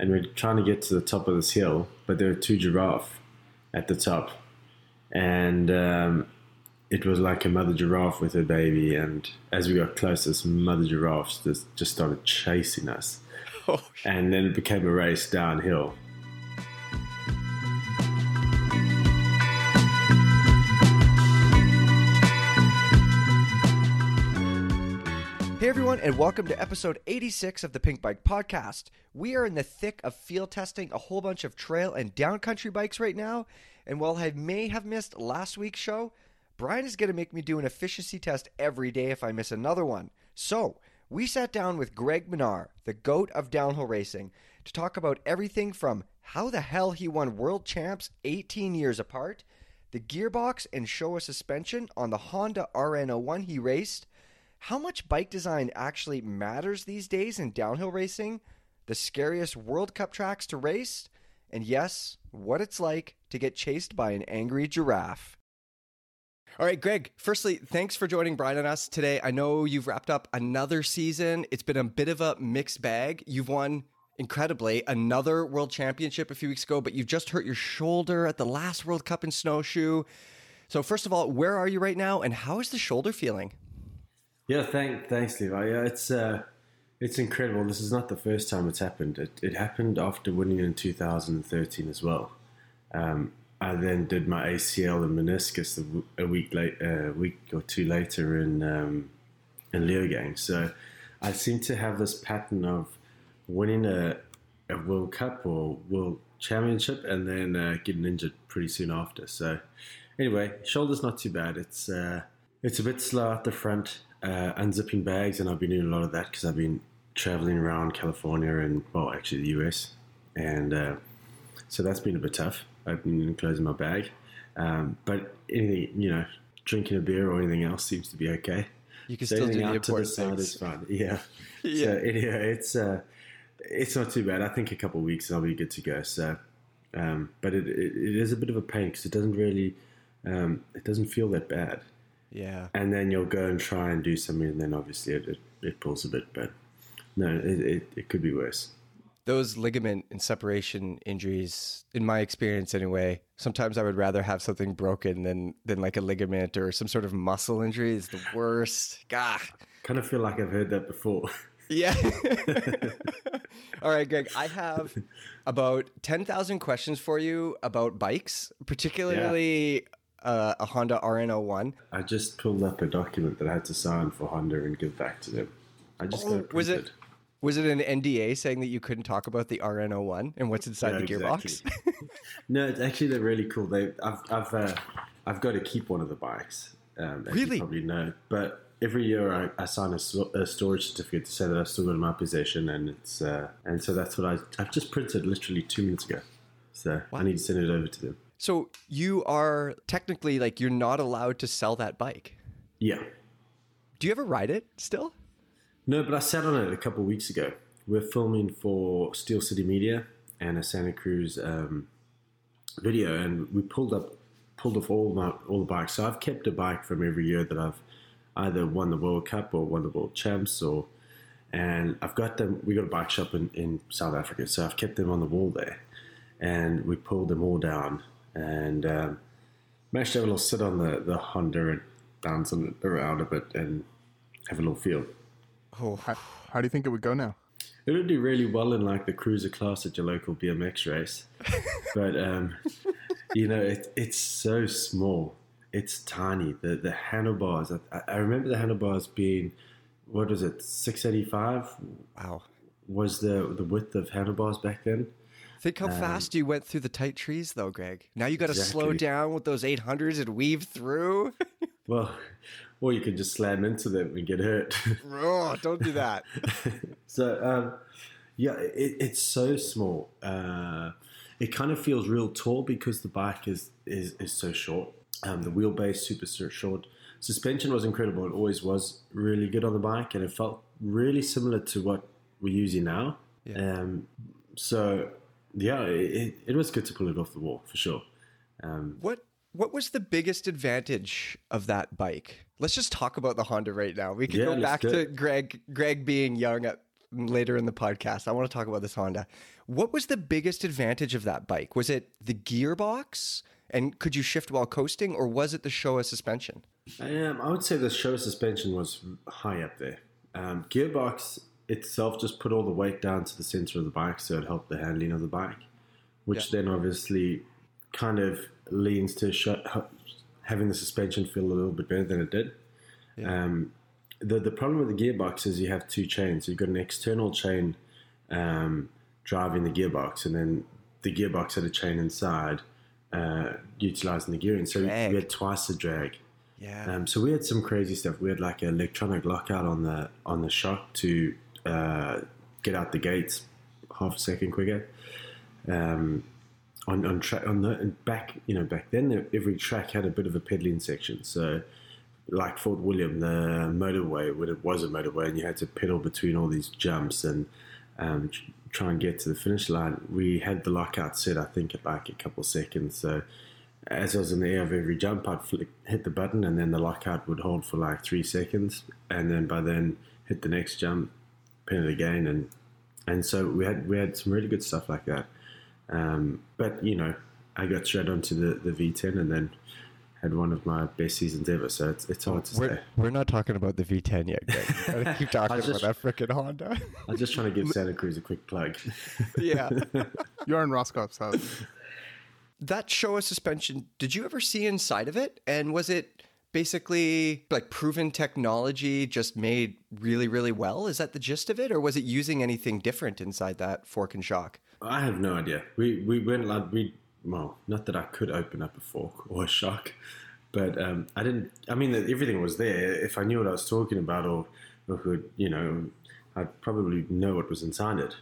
and we're trying to get to the top of this hill, but there were two giraffe at the top, and um, it was like a mother giraffe with her baby. And as we got closer, this mother giraffe just just started chasing us, Oh, and then it became a race downhill. Everyone, and welcome to episode 86 of the Pinkbike Podcast. We are in the thick of field testing a whole bunch of trail and downcountry bikes right now, and while I may have missed last week's show, Brian is going to make me do an efficiency test every day if I miss another one. So, we sat down with Greg Minnaar, the goat of downhill racing, to talk about everything from how the hell he won world champs 18 years apart, the gearbox and Showa suspension on the Honda RN01 he raced, how much bike design actually matters these days in downhill racing, the scariest World Cup tracks to race, and yes, what it's like to get chased by an angry giraffe. All right, Greg, firstly, thanks for joining Brian and us today. I know you've wrapped up another season. It's been a bit of a mixed bag. You've won incredibly another world championship a few weeks ago, but you've just hurt your shoulder at the last World Cup in snowshoe. So, first of all, where are you right now, and how is the shoulder feeling? Yeah, thank, thanks, Levi. Yeah, it's uh, it's incredible. This is not the first time it's happened. It, it happened after winning in 2013 as well. Um, I then did my ACL and meniscus a, week late, a week or two later in um, in Leogang. So I seem to have this pattern of winning a, a World Cup or World Championship and then uh, getting injured pretty soon after. So anyway, shoulder's not too bad. It's uh, it's a bit slow at the front, uh, unzipping bags, and I've been doing a lot of that because I've been traveling around California and well, actually the US, and uh, so that's been a bit tough, opening and closing my bag. Um, but anything, you know, drinking a beer or anything else seems to be okay. You can So still do the up to the side is fine. Yeah. Yeah. So anyway, it's uh, it's not too bad. I think a couple of weeks and I'll be good to go. So, um, but it, it, it is a bit of a pain because it doesn't really, um, it doesn't feel that bad. Yeah. And then you'll go and try and do something, and then obviously it, it, it pulls a bit. But no, it, it, it could be worse. Those ligament and separation injuries, in my experience anyway, sometimes I would rather have something broken than than like a ligament or some sort of muscle injury is the worst. Gah. Kind of feel like I've heard that before. Yeah. All right, Greg, I have about 10,000 questions for you about bikes, particularly uh, a Honda RN01. I just pulled up a document that I had to sign for Honda and give back to them. I just got Oh, was it was it an NDA saying that you couldn't talk about the RN01 and what's inside No, the gearbox? exactly. no, it's actually they're really cool. They, I've, I've, uh, I've got to keep one of the bikes. Um, Really? Probably know, but every year I, I sign a, a storage certificate to say that I've still got it in my possession, and it's, uh, and so that's what I, I've just printed literally two minutes ago. So I need to send it over to them. So you are technically like you're not allowed to sell that bike. Yeah. Do you ever ride it still? No, but I sat on it a couple of weeks ago. We're filming for Steel City Media and a Santa Cruz um, video, and we pulled up, pulled off all my all the bikes. So I've kept a bike from every year that I've either won the World Cup or won the World Champs, or and I've got them. We got a bike shop in, in South Africa, so I've kept them on the wall there, and we pulled them all down and um, managed to have a little sit on the the Honda and bounce around a bit and have a little feel. Oh, How, how do you think it would go now? It would do really well in like the cruiser class at your local BMX race, but um, you know it, it's so small. It's tiny. The the handlebars. I, I remember the handlebars being what was it? Six eighty five wow. was the the width of handlebars back then. Think how fast you went through the tight trees, though, Greg. Now you got to slow down with those 800s and weave through. Well, or you can just slam into them and get hurt. oh, don't do that. So um, yeah, it, it's so small. Uh, it kind of feels real tall because the bike is is, is so short. Um, the wheelbase super so short. Suspension was incredible. It always was really good on the bike, and it felt really similar to what we're using now. Yeah. Um, so yeah, it, it, was good to pull it off the wall for sure. Um, What what was the biggest advantage of that bike? Let's just talk about the Honda right now. We can Yeah, go back to. Greg Greg being young at later in the podcast. I want to talk about this Honda. What was the biggest advantage of that bike? Was it the gearbox? And could you shift while coasting, or was it the Showa suspension? Um, I would say the Showa suspension was high up there. Um, gearbox itself just put all the weight down to the center of the bike, so it helped the handling of the bike, which yeah. then obviously kind of leans to sh- having the suspension feel a little bit better than it did. Yeah. Um, the the problem with the gearbox is you have two chains. You've got an external chain um, driving the gearbox, and then the gearbox had a chain inside uh, utilizing the gearing. So drag. we had twice the drag. Yeah. Um, so we had some crazy stuff. We had like an electronic lockout on the on the shock to uh, get out the gates half a second quicker. Um, on on track on the and back you know back then every track had a bit of a pedaling section. So like Fort William, the motorway when it was a motorway, and you had to pedal between all these jumps and um, try and get to the finish line, we had the lockout set, I think, at like a couple seconds. So as I was in the air of every jump, I'd flick, hit the button and then the lockout would hold for like three seconds. And then by then, hit the next jump, pin it again. And, and so we had, we had some really good stuff like that. Um, but, you know, I got straight onto the, the V10 and then had one of my best seasons ever. So it's, it's hard to we're, say. We're not talking about the V10 yet, Greg. keep talking just, about that freaking Honda. I'm just trying to give Santa Cruz a quick plug. yeah. You're in Roskopp's house. That Showa suspension, did you ever see inside of it? And was it basically like proven technology just made really, really well? Is that the gist of it? Or was it using anything different inside that fork and shock? I have no idea. We we went like we well, not that I could open up a fork or a shock, but um, I didn't. I mean, everything was there. If I knew what I was talking about, or, or could, you know, I'd probably know what was inside it.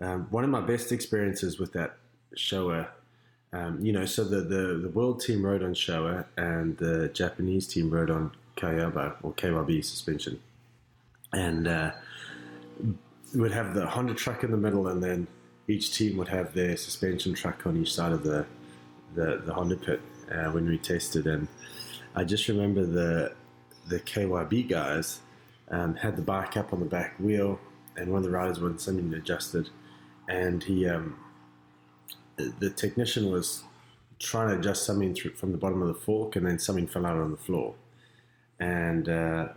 Um, one of my best experiences with that Showa, um, you know, so the, the, the world team rode on Showa and the Japanese team rode on Kayaba or KYB suspension. And uh, we'd have the Honda truck in the middle and then each team would have their suspension truck on each side of the the, the Honda pit uh, when we tested, and I just remember the the KYB guys um, had the bike up on the back wheel, and one of the riders wanted something adjusted, and he um, the technician was trying to adjust something from the bottom of the fork, and then something fell out on the floor, and uh,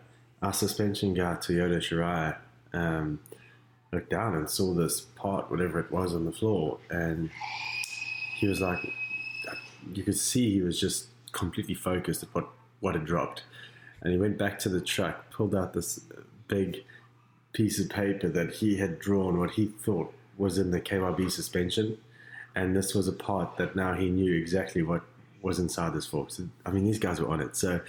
our suspension guy Toyota Shirai. Um, looked down and saw this part, whatever it was, on the floor, and he was like, you could see he was just completely focused at what what had dropped, and he went back to the truck, pulled out this big piece of paper that he had drawn what he thought was in the KYB suspension, and this was a part that now he knew exactly what was inside this fork. So, I mean, these guys were on it, so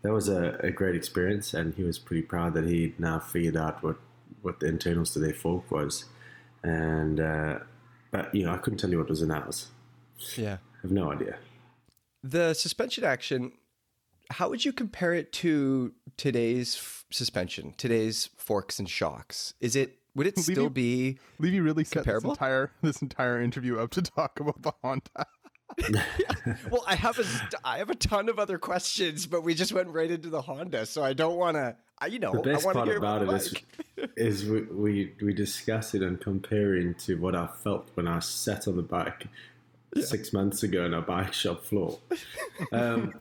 that was a, a great experience, and he was pretty proud that he now figured out what what the internals to their fork was, and uh, but you know I couldn't tell you what was in ours. Yeah, I have no idea. The suspension action. How would you compare it to today's f- suspension, today's forks and shocks? Is it would it still Levi, be Levi really comparable? set this entire this entire interview up to talk about the Honda? well, I have a I have a ton of other questions, but we just went right into the Honda, so I don't want to. You know, the best part about, about it is, is we, we we discuss it and comparing to what I felt when I sat on the bike yeah. six months ago in a bike shop floor. Um,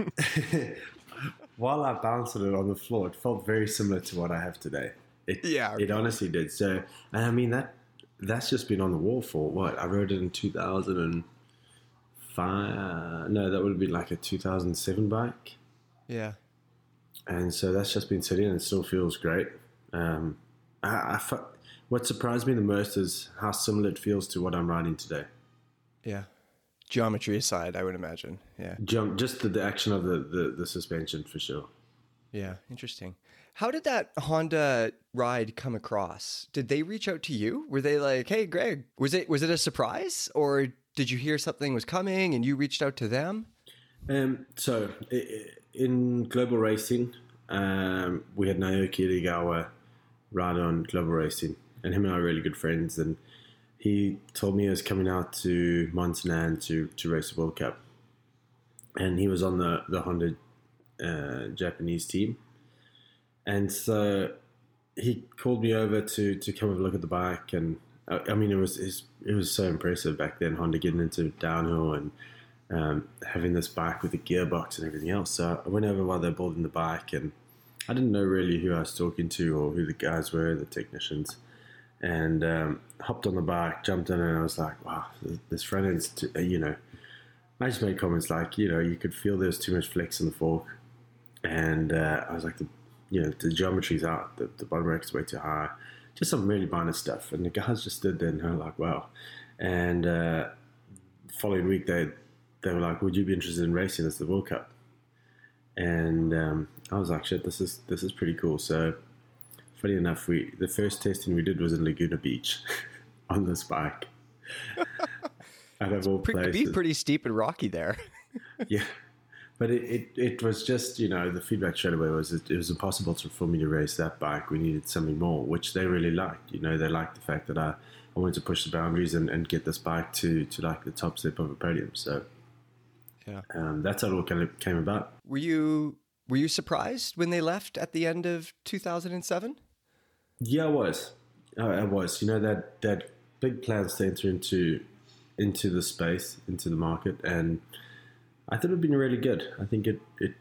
while I bounced it on the floor, it felt very similar to what I have today. It, yeah, it honestly did. So, and I mean that that's just been on the wall for what I wrote it in two thousand and five. No, that would be like a 2007 bike. Yeah. And so that's just been sitting and it still feels great. Um, I, I, what surprised me the most is how similar it feels to what I'm riding today. Yeah. Geometry aside, I would imagine. Yeah. Jump, just the, the action of the, the, the suspension for sure. Yeah, interesting. How did that Honda ride come across? Did they reach out to you? Were they like, "Hey, Greg, was it was it a surprise, or did you hear something was coming and you reached out to them? Um, so in global racing, um, we had Naoki Irigawa ride on global racing, and him and I are really good friends. And he told me he was coming out to Mont-Sainte-Anne to to race the World Cup, and he was on the the Honda uh, Japanese team, and so he called me over to to come have a look at the bike, and I mean it was it was, so impressive back then. Honda getting into downhill and um, having this bike with a gearbox and everything else. So I went over while they were building the bike, and I didn't know really who I was talking to or who the guys were, the technicians. And um, hopped on the bike, jumped in, and I was like, "Wow, this front end's too, uh, you know." I just made comments like, you know, you could feel there's too much flex in the fork, and uh, I was like, the, you know, the geometry's out, the, the bottom bracket is way too high, just some really minor stuff. And the guys just stood there and they were like, wow. And uh, following week, they they were like, would you be interested in racing as the World Cup? And um, I was like, shit, this is this is pretty cool. So, funny enough, we the first testing we did was in Laguna Beach on this bike. Out of all Pretty, places be pretty steep and rocky there. yeah but it, it, it was just you know the feedback straight away was it, it was impossible to, for me to race that bike. We needed something more which they really liked. You know they liked the fact that i, I wanted to push the boundaries and, and get this bike to, to like the top step of a podium. So Yeah. um, that's how it all kind of came about. Were you were you surprised when they left at the end of 2007? yeah i was. I, I was. You know that that big plans to enter into into the space into the market and I thought it would been really good. I think it it,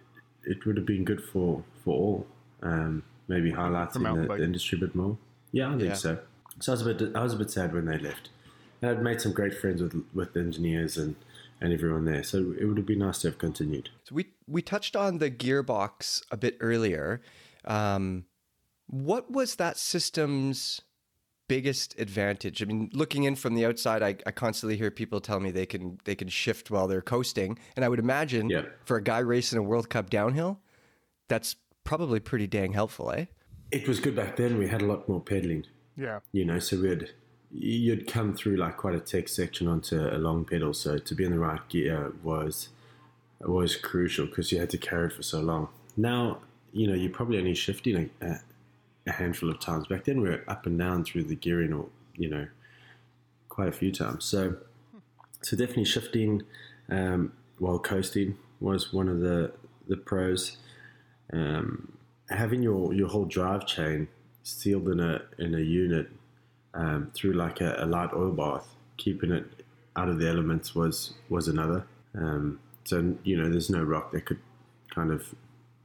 it would have been good for for all. Um, maybe highlighting the, the industry a bit more. Yeah, I think Yeah. so. So I was a bit I was a bit sad when they left. And I'd made some great friends with with the engineers and and everyone there. So it would have been nice to have continued. So we we touched on the gearbox a bit earlier. Um, what was that system's biggest advantage? I mean, looking in from the outside, I, I constantly hear people tell me they can they can shift while they're coasting, and I would imagine Yeah. for a guy racing a World Cup downhill, that's probably pretty dang helpful, eh? It was good back then. We had a lot more pedaling. Yeah. you know, so we'd you'd come through like quite a tech section onto a long pedal. So to be in the right gear was was crucial because you had to carry it for so long. Now, you know, you're probably only shifting a, a, handful of times. Back then, we were up and down through the gearing, or you know, quite a few times. So, so definitely shifting um, while coasting was one of the the pros. Um, having your, your whole drive chain sealed in a in a unit um, through like a, a light oil bath, keeping it out of the elements was was another. Um, so you know, there's no rock that could kind of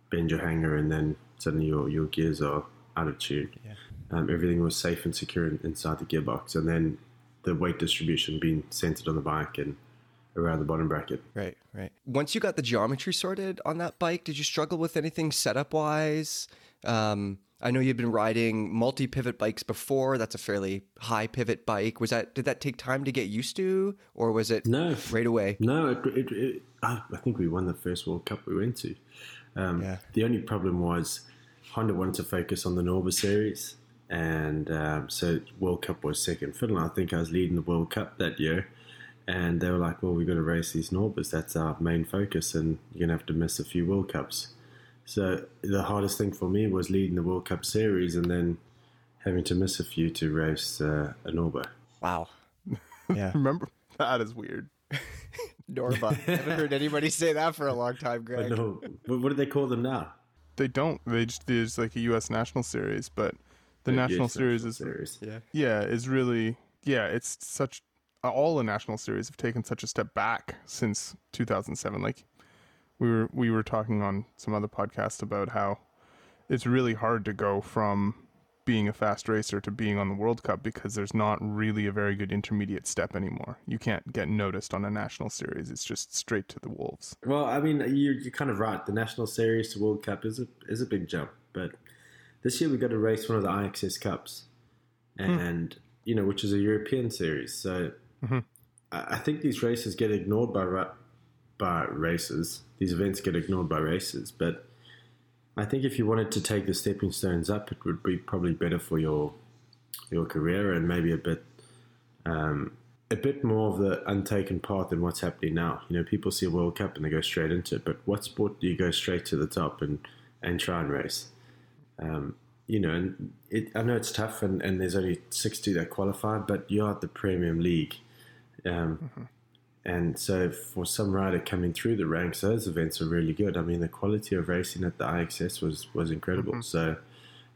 bend your hanger, and then suddenly your your gears are of tune. Um, everything was safe and secure inside the gearbox, and then the weight distribution being centered on the bike and around the bottom bracket. Right, right. Once you got the geometry sorted on that bike, did you struggle with anything setup wise? Um, I know you've been riding multi pivot bikes before. That's a fairly high pivot bike. Was that did that take time to get used to, or was it No, right away? No, it, it, it, I I think we won the first World Cup we went to. Um, Yeah. The only problem was Honda wanted to focus on the Norba series, and um, so World Cup was second fiddle. I think I was leading the World Cup that year, and they were like, "Well, we've got to race these Norbas. That's our main focus, and you're gonna have to miss a few World Cups." So the hardest thing for me was leading the World Cup series and then having to miss a few to race uh, a Norba. Wow. Yeah. Remember that is weird. Norba. I haven't heard anybody say that for a long time, But Greg. no, what what do they call them now? They don't. They just there's like a U.S. national series, but the Yeah, national yes, series national is series. Yeah. yeah is really yeah it's such all the national series have taken such a step back since 2007 like we were we were talking on some other podcast about how it's really hard to go from being a fast racer to being on the World Cup because there's not really a very good intermediate step anymore. You can't get noticed on a national series. It's just straight to the wolves. Well, I mean, you're, you're kind of right. The National Series to World Cup is a is a big jump, but this year we got to race one of the IXS Cups, hmm. and you know, which is a European series. So mm-hmm. I, I think these races get ignored by by races. These events get ignored by races, but I think if you wanted to take the stepping stones up, it would be probably better for your your career and maybe a bit um, a bit more of the untaken path than what's happening now. You know, people see a World Cup and they go straight into it, but what sport do you go straight to the top and and try and race? Um, you know, and it, I know it's tough, and, and there's only 60 that qualify, but you're at the Premium League. Um, And so for some rider coming through the ranks, those events are really good. I mean, the quality of racing at the IXS was, was incredible. So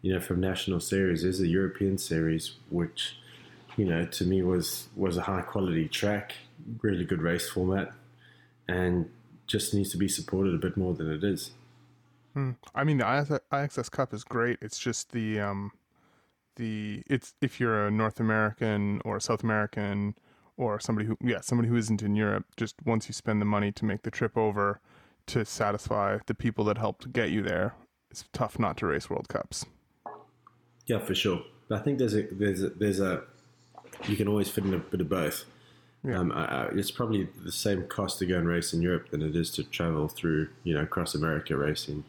you know, from national series. There's a European series, which, you know, to me was was a high quality track, really good race format, and just needs to be supported a bit more than it is. Hmm. I mean, the IXS Cup is great. It's just the um, the it's if you're a North American or a South American or somebody who yeah somebody who isn't in Europe, just once you spend the money to make the trip over to satisfy the people that helped get you there, it's tough not to race World Cups. Yeah, for sure. But I think there's a there's a, there's a you can always fit in a bit of both. Yeah. Um, I, I, it's probably the same cost to go and race in Europe than it is to travel through, you know, across America racing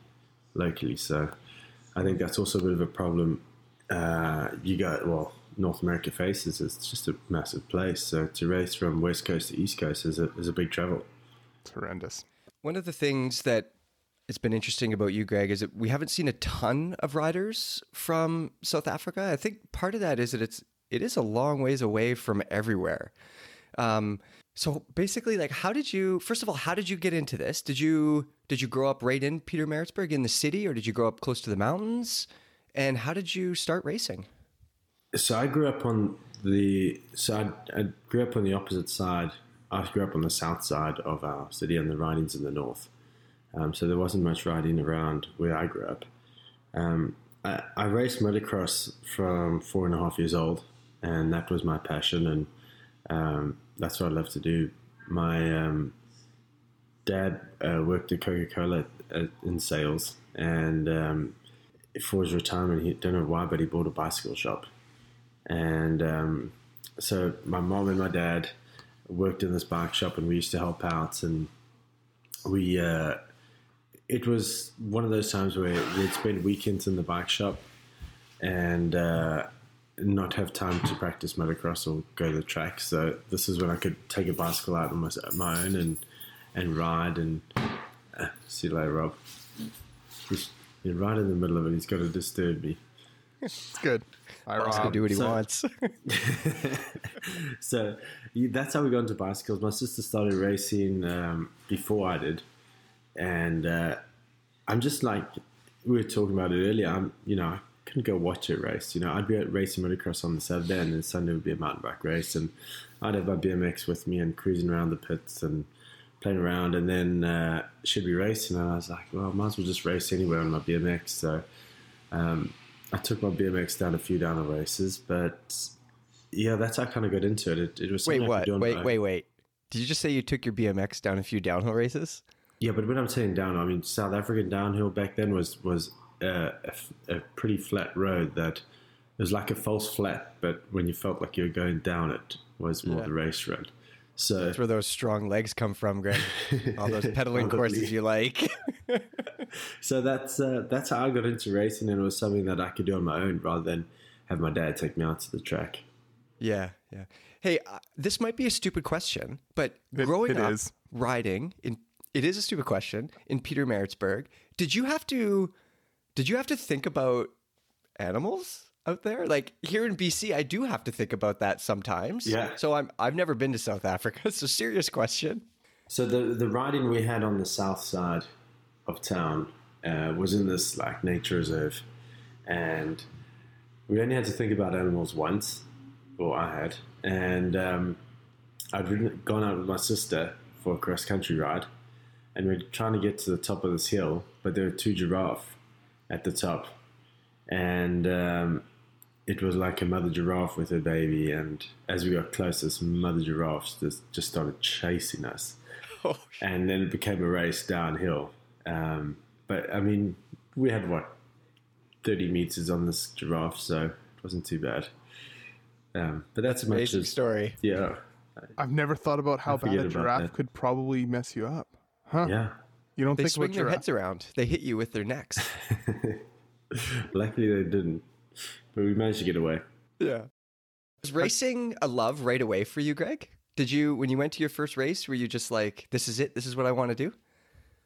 locally. So I think that's also a bit of a problem. Uh, you got well, North America faces it's just a massive place. So to race from west coast to east coast is a is a big travel. It's horrendous. One of the things that it's been interesting about you, Greg, is that we haven't seen a ton of riders from South Africa. I think part of that is that it's it is a long ways away from everywhere. Um, so basically, like, how did you? First of all, how did you get into this? Did you did you grow up right in Pietermaritzburg in the city, or did you grow up close to the mountains? And how did you start racing? So I grew up on the side. I grew up on the opposite side. I grew up on the south side of our city, and the riding's in the north. Um, so there wasn't much riding around where I grew up. Um, I, I, raced motocross from four and a half years old, and that was my passion, and um, that's what I love to do. My um, dad uh, worked at Coca Cola in sales, and um, for his retirement, he don't know why, but he bought a bicycle shop, and um, so my mom and my dad worked in this bike shop, and we used to help out, and we. Uh, it was one of those times where we'd spend weekends in the bike shop and uh, not have time to practice motocross or go to the track. So this is when I could take a bicycle out on my, my own and and ride and uh, see you later, Rob. He's, he's right in the middle of it. He's got to disturb me. It's good. I Rob's gonna do what he so, wants. so that's how we got into bicycles. My sister started racing um, before I did and uh, I'm just like we were talking about it earlier. I'm, you know, I couldn't go watch a race. You know, I'd be at racing motocross on the Saturday, and then Sunday would be a mountain bike race, and I'd have my BMX with me and cruising around the pits and playing around, and then uh, she'd be racing, and I was like, well, I might as well just race anywhere on my BMX. So um, I took my BMX down a few downhill races, but yeah, that's how I kind of got into it. It, it was wait, what? Wait, wait, wait. Did you just say you took your BMX down a few downhill races? Yeah, but when I'm saying downhill, I mean South African downhill back then was was uh, a, a, a pretty flat road that it was like a false flat, but when you felt like you were going down, it was more yeah. the race road. So that's where those strong legs come from, Greg. All those pedaling courses you like. so that's uh, that's how I got into racing, and it was something that I could do on my own rather than have my dad take me out to the track. Yeah, yeah. Hey, uh, this might be a stupid question, but it, growing it up is. riding in it is a stupid question. In Pietermaritzburg, did you have to did you have to think about animals out there? Like here in BC, I do have to think about that sometimes. Yeah. So I'm I've never been to South Africa. It's a serious question. So the the riding we had on the south side of town uh, was in this like nature reserve, and we only had to think about animals once, or I had, and um, I'd ridden, gone out with my sister for a cross country ride, and we're trying to get to the top of this hill, but there were two giraffe at the top, and um, it was like a mother giraffe with her baby. And as we got closer, some mother giraffe just, just started chasing us, oh, and then it became a race downhill. Um, but I mean, we had what thirty meters on this giraffe, so it wasn't too bad. Um, but that's a amazing much as, story. Yeah. I've never thought about how bad a giraffe could probably mess you up. Huh. Yeah. You don't think they think swing their heads around. They hit you with their necks. Luckily, they didn't, but we managed to get away. Yeah. Was racing a love right away for you, Greg? Did you, when you went to your first race, were you just like, "This is it. This is what I want to do"?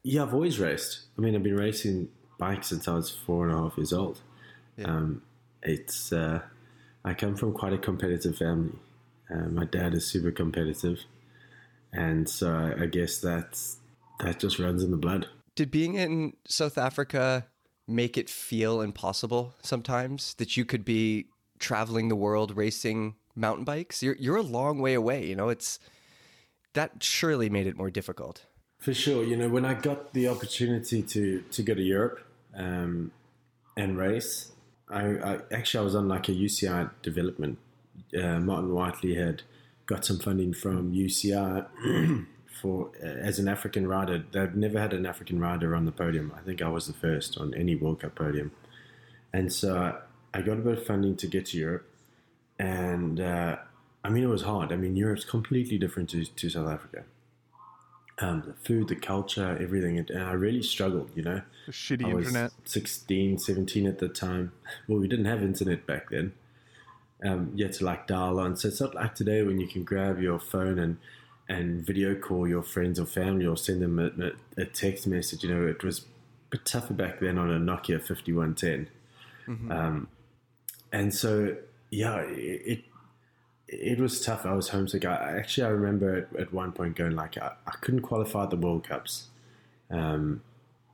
Yeah, I've always raced. I mean, I've been racing bikes since I was four and a half years old. Yeah. Um, it's uh, I come from quite a competitive family. Uh, my dad is super competitive, and so I, I guess that's that just runs in the blood. Did being in South Africa make it feel impossible sometimes that you could be traveling the world racing mountain bikes? You're you're a long way away, you know. It's that surely made it more difficult. For sure, you know, when I got the opportunity to to go to Europe um, and race, I, I, actually I was on like a UCI development. Uh, Martin Whiteley had got some funding from UCI for uh, as an African rider. They've never had an African rider on the podium. I think I was the first on any World Cup podium, and so I got a bit of funding to get to Europe, and uh, I mean it was hard. I mean Europe's completely different to, to South Africa um, the food, the culture, everything. And I really struggled, you know. The shitty I was internet. 16, 17 at the time. Well, we didn't have internet back then. Um, you had to like dial on. So it's not like today when you can grab your phone and and video call your friends or family or send them a, a text message. You know, it was a bit tougher back then on a Nokia 5110. Mm-hmm. Um, and so, yeah, it, it was tough. I was homesick. I actually I remember at, at one point going like I, I couldn't qualify the World Cups, um,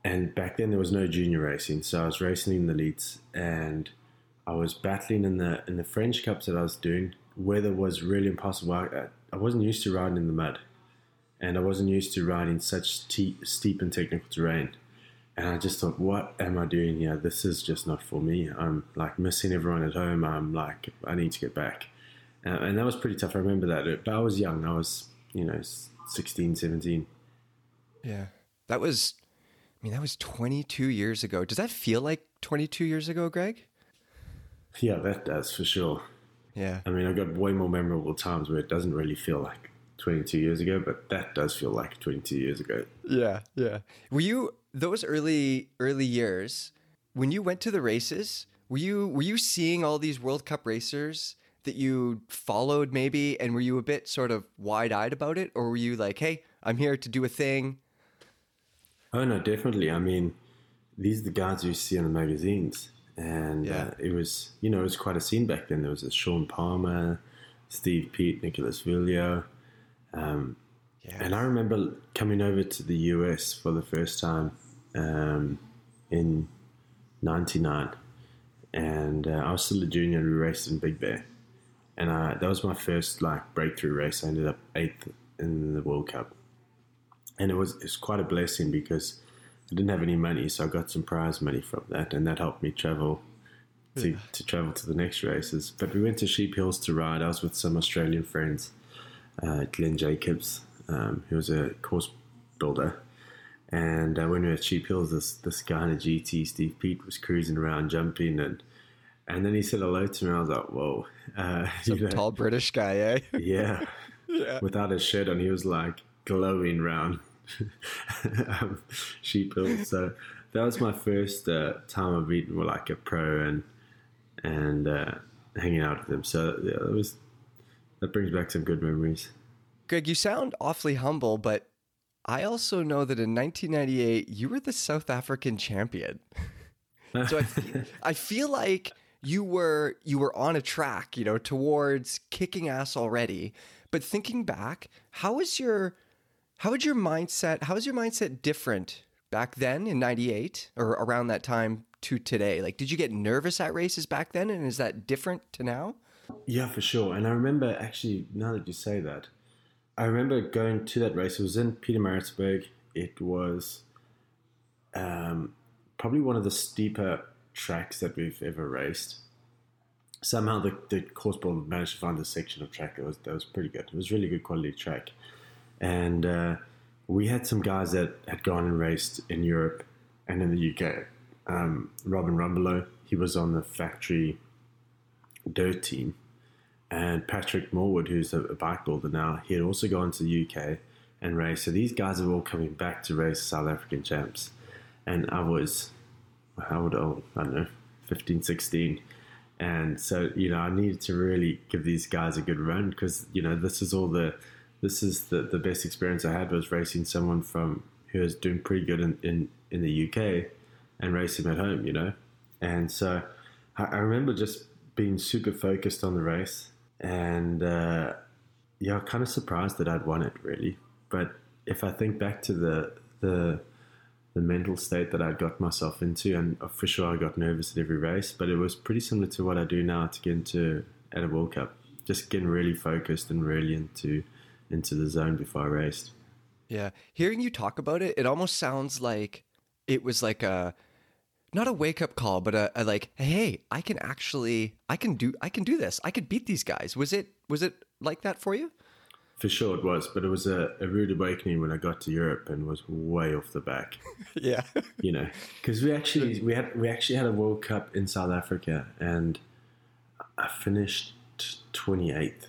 and back then there was no junior racing, so I was racing in the elites, and I was battling in the in the French Cups that I was doing. Weather was really impossible. I, I wasn't used to riding in the mud, and I wasn't used to riding such steep and technical terrain. And I just thought, what am I doing here? This is just not for me. I'm like missing everyone at home. I'm like, I need to get back. Uh, and that was pretty tough. I remember that. But I was young. I was, you know, 16, 17. Yeah. That was, I mean, that was 22 years ago. Does that feel like 22 years ago, Greg? Yeah, that does for sure. Yeah. I mean, I've got way more memorable times where it doesn't really feel like 22 years ago, but that does feel like 22 years ago. Yeah, yeah. Were you those early early years when you went to the races? Were you were you seeing all these World Cup racers that you followed maybe and were you a bit sort of wide-eyed about it? Or were you like hey i'm here to do a thing oh no definitely. I mean these are the guys you see in the magazines. And yeah. uh, it was you know it was quite a scene back then. There was a shaun palmer steve peat nicolas vouilloz Um, yeah. and i remember coming over to the us for the first time um, in 99 and uh, i was still a junior and we raced in big bear and uh, that was my first like breakthrough race. I ended up eighth in the World Cup, and it was it was quite a blessing because I didn't have any money, so I got some prize money from that, and that helped me travel to, yeah. to travel to the next races. But we went to Sheep Hills to ride. I was with some Australian friends, uh, Glenn Jacobs, um, who was a course builder. And uh, when we were at Sheep Hills, this this guy in a GT, Steve Peat, was cruising around, jumping, and and then he said hello to me. I was like, "Whoa!" Uh, Some know, tall British guy, eh? yeah. yeah. Without his shirt on, he was like glowing round um, sheep hill. So that was my first uh, time of meeting with like a pro and and uh, hanging out with him. So yeah, that was that brings back some good memories. Greg, you sound awfully humble, but I also know that in 1998 you were the South African champion. so I, I feel like you were you were on a track, you know, towards kicking ass already. But thinking back, how was your how was your mindset? How was your mindset different back then in 98 or around that time to today? Like did you get nervous at races back then and is that different to now? Yeah, for sure. And I remember actually now that you say that, I remember going to that race. It was in Peter Pietermaritzburg. It was um, probably one of the steeper tracks that we've ever raced. Somehow the, the course builder managed to find a section of track that was that was pretty good. It was really good quality track, and uh, we had some guys that had gone and raced in Europe and in the UK. Um, Robin Rumbelow, he was on the factory dirt team, and Patrick Morewood, who's a, a bike builder now, he had also gone to the UK and raced. So these guys are all coming back to race South African champs, and I was how old? Oh, I don't know, 15, 16. And so, you know, I needed to really give these guys a good run because, you know, this is all the, this is the, the best experience I had was racing someone from who was doing pretty good in, in, in the UK and race him at home, you know? And so I, I remember just being super focused on the race and, uh, yeah, kind of surprised that I'd won it really. But if I think back to the, the, the mental state that I got myself into, and for sure I got nervous at every race. But it was pretty similar to what I do now to get into at a World Cup, just getting really focused and really into into the zone before I raced. Yeah, hearing you talk about it, it almost sounds like it was like a not a wake up call, but a, a, like, hey, I can actually, I can do, I can do this. I could beat these guys. Was it, was it like that for you? For sure it was, but it was a, a rude awakening when I got to Europe and was way off the back. yeah, you know, because we actually we had we actually had a World Cup in South Africa, and I finished twenty eighth,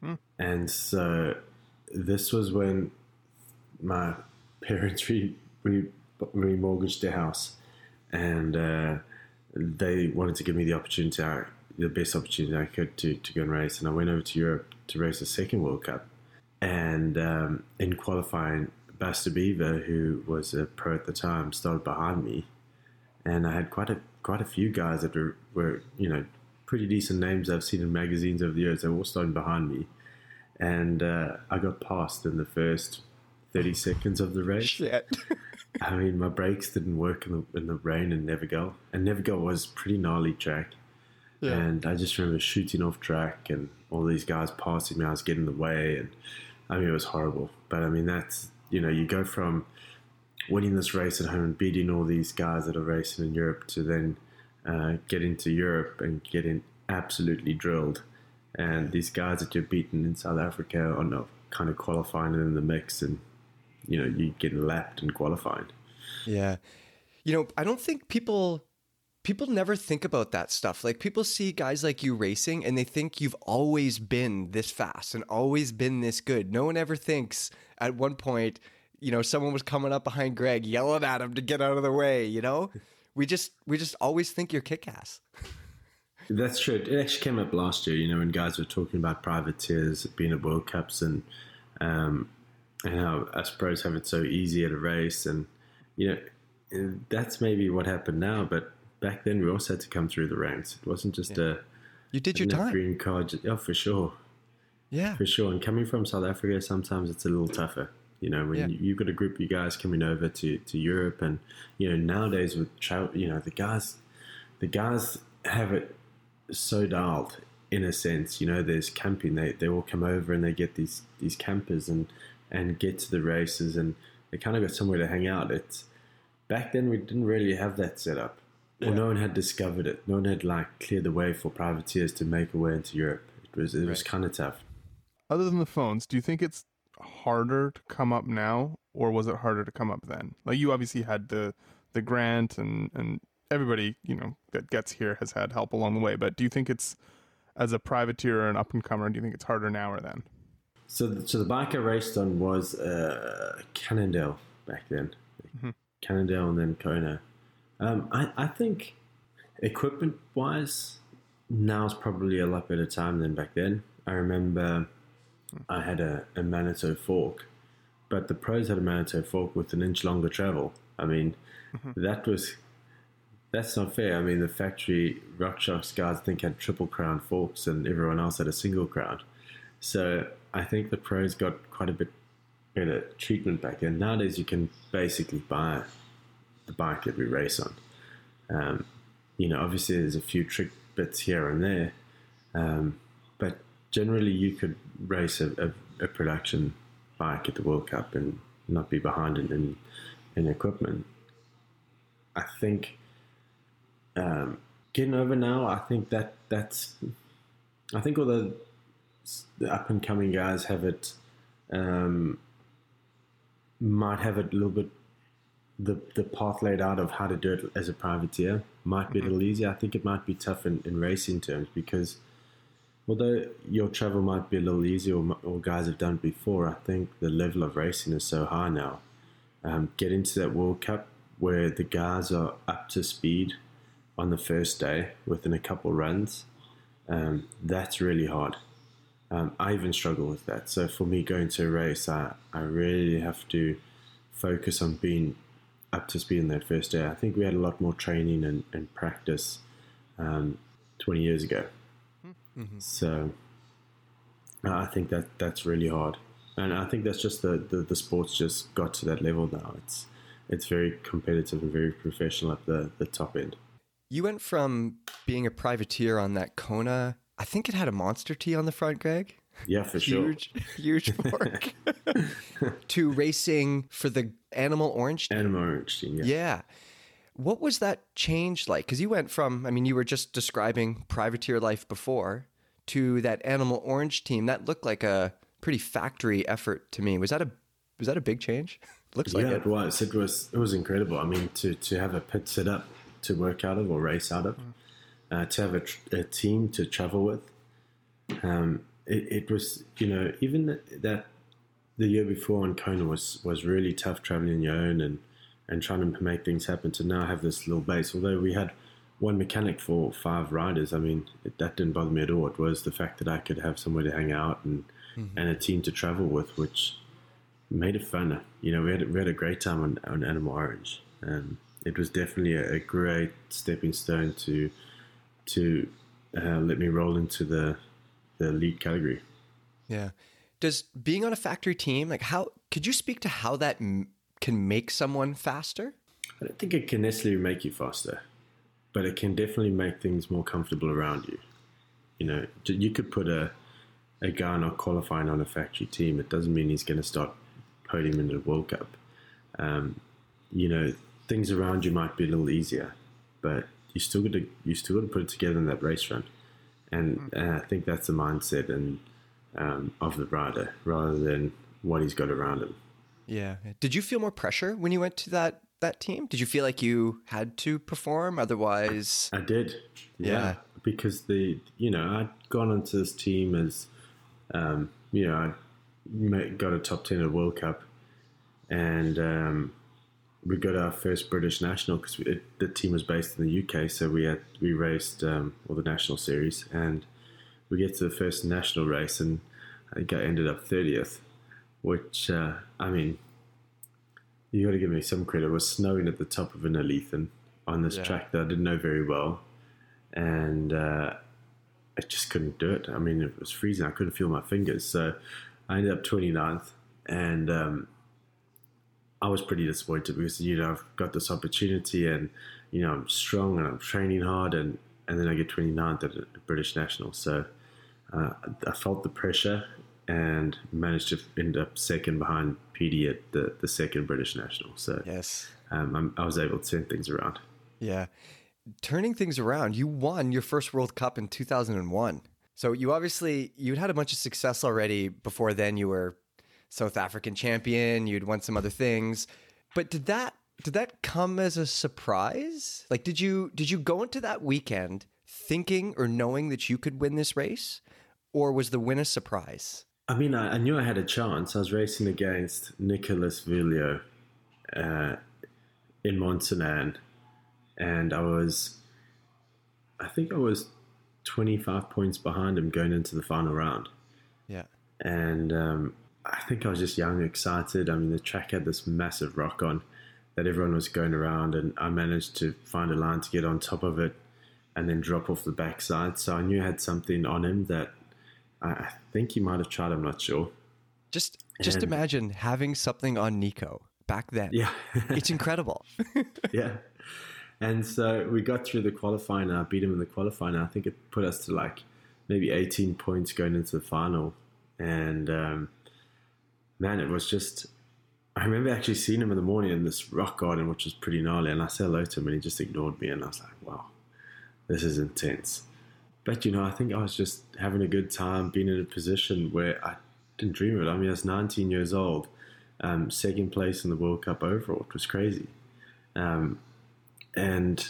hmm. and so this was when my parents re, re, remortgaged their house, and uh, they wanted to give me the opportunity, the best opportunity I could to to go and race, and I went over to Europe to race the second World Cup. And um, in qualifying, Basta Beaver, who was a pro at the time, started behind me, and I had quite a quite a few guys that were, were you know pretty decent names I've seen in magazines over the years. They were all starting behind me, and uh, I got passed in the first thirty seconds of the race. Shit. I mean, my brakes didn't work in the, in the rain in Nevegal, and Nevegal was pretty gnarly track. Yeah. And I just remember shooting off track and all these guys passing me. I was getting in the way, and I mean, it was horrible. But I mean, that's you know, you go from winning this race at home and beating all these guys that are racing in Europe to then uh, get into Europe and getting absolutely drilled. And these guys that you're beating in South Africa are not kind of qualifying in the mix, and you know, you get lapped and qualifying. Yeah. You know, I don't think people people never think about that stuff. Like people see guys like you racing and they think you've always been this fast and always been this good. No one ever thinks at one point, you know, someone was coming up behind Greg yelling at him to get out of the way, you know? We just we just always think you're kick ass. That's true. It actually came up last year, you know, when guys were talking about privateers being at World Cups and um, and how us pros have it so easy at a race and you know that's maybe what happened now, but back then we also had to come through the ranks. It wasn't just yeah. a you did your time green card. Yeah, for sure. Yeah, for sure. And coming from South Africa, sometimes it's a little tougher. You know, when yeah. you, have got a group of you guys coming over to, to Europe, and you know nowadays with travel, you know the guys, the guys have it so dialed in a sense. You know, there's camping. They they all come over and they get these these campers and and get to the races, and they kind of got somewhere to hang out. It's back then we didn't really have that set up. Well, no one had discovered it. No one had like cleared the way for privateers to make a way into Europe. It was it right. was kind of tough. Other than the phones, do you think it's harder to come up now, or was it harder to come up then? Like you obviously had the the grant, and and everybody you know that gets here has had help along the way. But do you think it's as a privateer or an up and comer? Do you think it's harder now or then? So, so the bike I raced on was uh, Cannondale back then, mm-hmm. Cannondale, and then Kona. Um, I, I think equipment wise, now is probably a lot better time than back then. I remember I had a, a Manitou fork, but the pros had a Manitou fork with an inch longer travel. I mean, mm-hmm. that was that's not fair. I mean, the factory RockShox guys I think had triple crown forks, and everyone else had a single crown. So I think the pros got quite a bit better treatment back then. Nowadays, you can basically buy the bike that we race on. Um, you know, obviously there's a few trick bits here and there, um, but generally you could race a, a, a, production bike at the World Cup and not be behind in, in, in equipment. I think um, getting over now, I think that that's, I think all the, the up and coming guys have it, um, might have it a little bit the the path laid out of how to do it as a privateer might be mm-hmm. a little easier. I think it might be tough in, in racing terms because although your travel might be a little easier or, or guys have done it before, I think the level of racing is so high now. Um, get into that World Cup where the guys are up to speed on the first day within a couple runs. Um, that's really hard. Um, I even struggle with that. So for me, going to a race, I, I really have to focus on being up to speed in that first day. I think we had a lot more training and, and practice um, 20 years ago. Mm-hmm. So uh, I think that that's really hard. And I think that's just the, the, the sports just got to that level now. It's it's very competitive and very professional at the, the top end. You went from being a privateer on that Kona, I think it had a monster T on the front, Greg. Yeah, for sure. Huge, huge fork. to racing for the Animal Orange team. Animal Orange team, yeah. Yeah. What was that change like? Because you went from, I mean, you were just describing privateer life before to that Animal Orange team. That looked like a pretty factory effort to me. Was that a was that a big change? Looks like it. it was. It was. It was incredible. I mean, to to have a pit set up to work out of or race out of, uh, to have a, tr- a team to travel with. Um, it, it was you know even that the year before on Kona was was really tough traveling on your own and and trying to make things happen. To now have this little base, although we had one mechanic for five riders. I mean, it, that didn't bother me at all. It was the fact that I could have somewhere to hang out and and a team to travel with, which made it fun. You know, we had we had a great time on, on Animal Orange. Um, it was definitely a, a great stepping stone to to uh, let me roll into the the lead category. Yeah. Does being on a factory team, like how could you speak to how that m- can make someone faster? I don't think it can necessarily make you faster, but it can definitely make things more comfortable around you. You know, you could put a a guy not qualifying on a factory team. It doesn't mean he's going to start podium in the World Cup. Um, you know, things around you might be a little easier, but you still got to you still got to put it together in that race run, and, and I think that's the mindset and um, of the rider rather than what he's got around him. Yeah. Did you feel more pressure when you went to that that team? Did you feel like you had to perform otherwise? I did. Yeah. Yeah. Because the you know I'd gone onto this team as um, you know I got a top ten at World Cup, and um, we got our first British national because the team was based in the UK, so we had we raced um, all the national series, and we get to the first national race, and I think I ended up thirtieth, which uh, I mean. You got to give me some credit. It was snowing at the top of Innerleithen on this Yeah. track that I didn't know very well, and uh, I just couldn't do it. I mean, it was freezing. I couldn't feel my fingers. So I ended up 29th, and um, I was pretty disappointed because, you know, I've got this opportunity and, you know, I'm strong and I'm training hard, and, and then I get 29th at a British National. So uh, I felt the pressure and managed to end up second behind Peaty at the, the second British National. So Yes. um, I'm, I was able to turn things around. Yeah. Turning things around, you won your first World Cup in 2001. So you obviously you'd had a bunch of success already before then. You were South African champion, you'd won some other things. But did that did that come as a surprise? Like did you did you go into that weekend thinking or knowing that you could win this race? Or was the win a surprise? I mean, I, I knew I had a chance. I was racing against Nicolas Vouilloz uh, in Mont-Sainte-Anne, and I was, I think I was 25 points behind him going into the final round. Yeah. And um, I think I was just young, excited. I mean, the track had this massive rock on that everyone was going around, and I managed to find a line to get on top of it and then drop off the backside. So I knew I had something on him that I, think he might have tried. I'm not sure. Just just And- imagine having something on Nico back then. Yeah. It's incredible. yeah. And so we got through the qualifying. I beat him in the qualifying. I think it put us to like maybe 18 points going into the final. And um, man, it was just. I remember actually seeing him in the morning in this rock garden, which was pretty gnarly. And I said hello to him, and he just ignored me. And I was like, wow, this is intense. But you know, I think I was just having a good time, being in a position where I didn't dream of it. I mean, I was 19 years old, um, second place in the World Cup overall. It was crazy. Um, and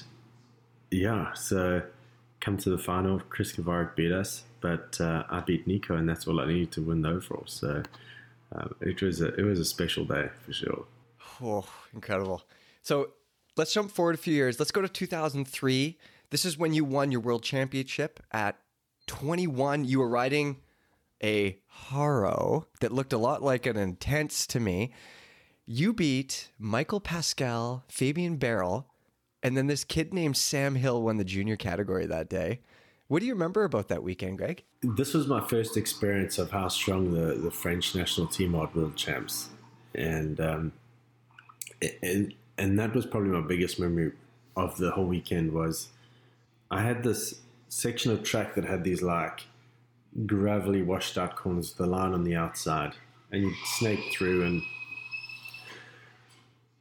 yeah, so come to the final. Chris Kovarik beat us, but uh, I beat Nico, and that's all I needed to win the overall. So um, it was a it was a special day for sure. Oh, incredible. So let's jump forward a few years. Let's go to 2003. This is when you won your world championship at 21. You were riding a Haro that looked a lot like an Intense to me. You beat Mickael Pascal, Fabien Barel, and then this kid named Sam Hill won the junior category that day. What do you remember about that weekend, Greg? This was my first experience of how strong the, the French national team are at world champs, and um, it, and that was probably my biggest memory of the whole weekend was I had this section of track that had these like gravelly washed out corners, the line on the outside, and you'd snake through and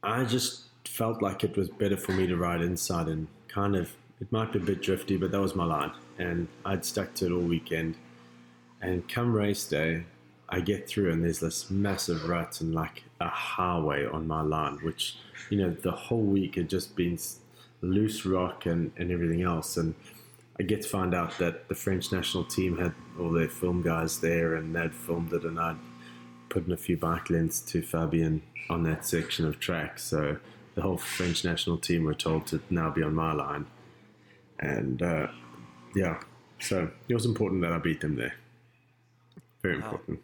I just felt like it was better for me to ride inside and kind of it might be a bit drifty, but that was my line, and I'd stuck to it all weekend. And come race day, I get through and there's this massive rut and like a highway on my line, which you know the whole week had just been loose rock and, and everything else, and I get to find out that the French national team had all their film guys there and they'd filmed it, and I'd put in a few bike lens to Fabian on that section of track, so the whole French national team were told to now be on my line. And uh, yeah, so it was important that I beat them there. Very important.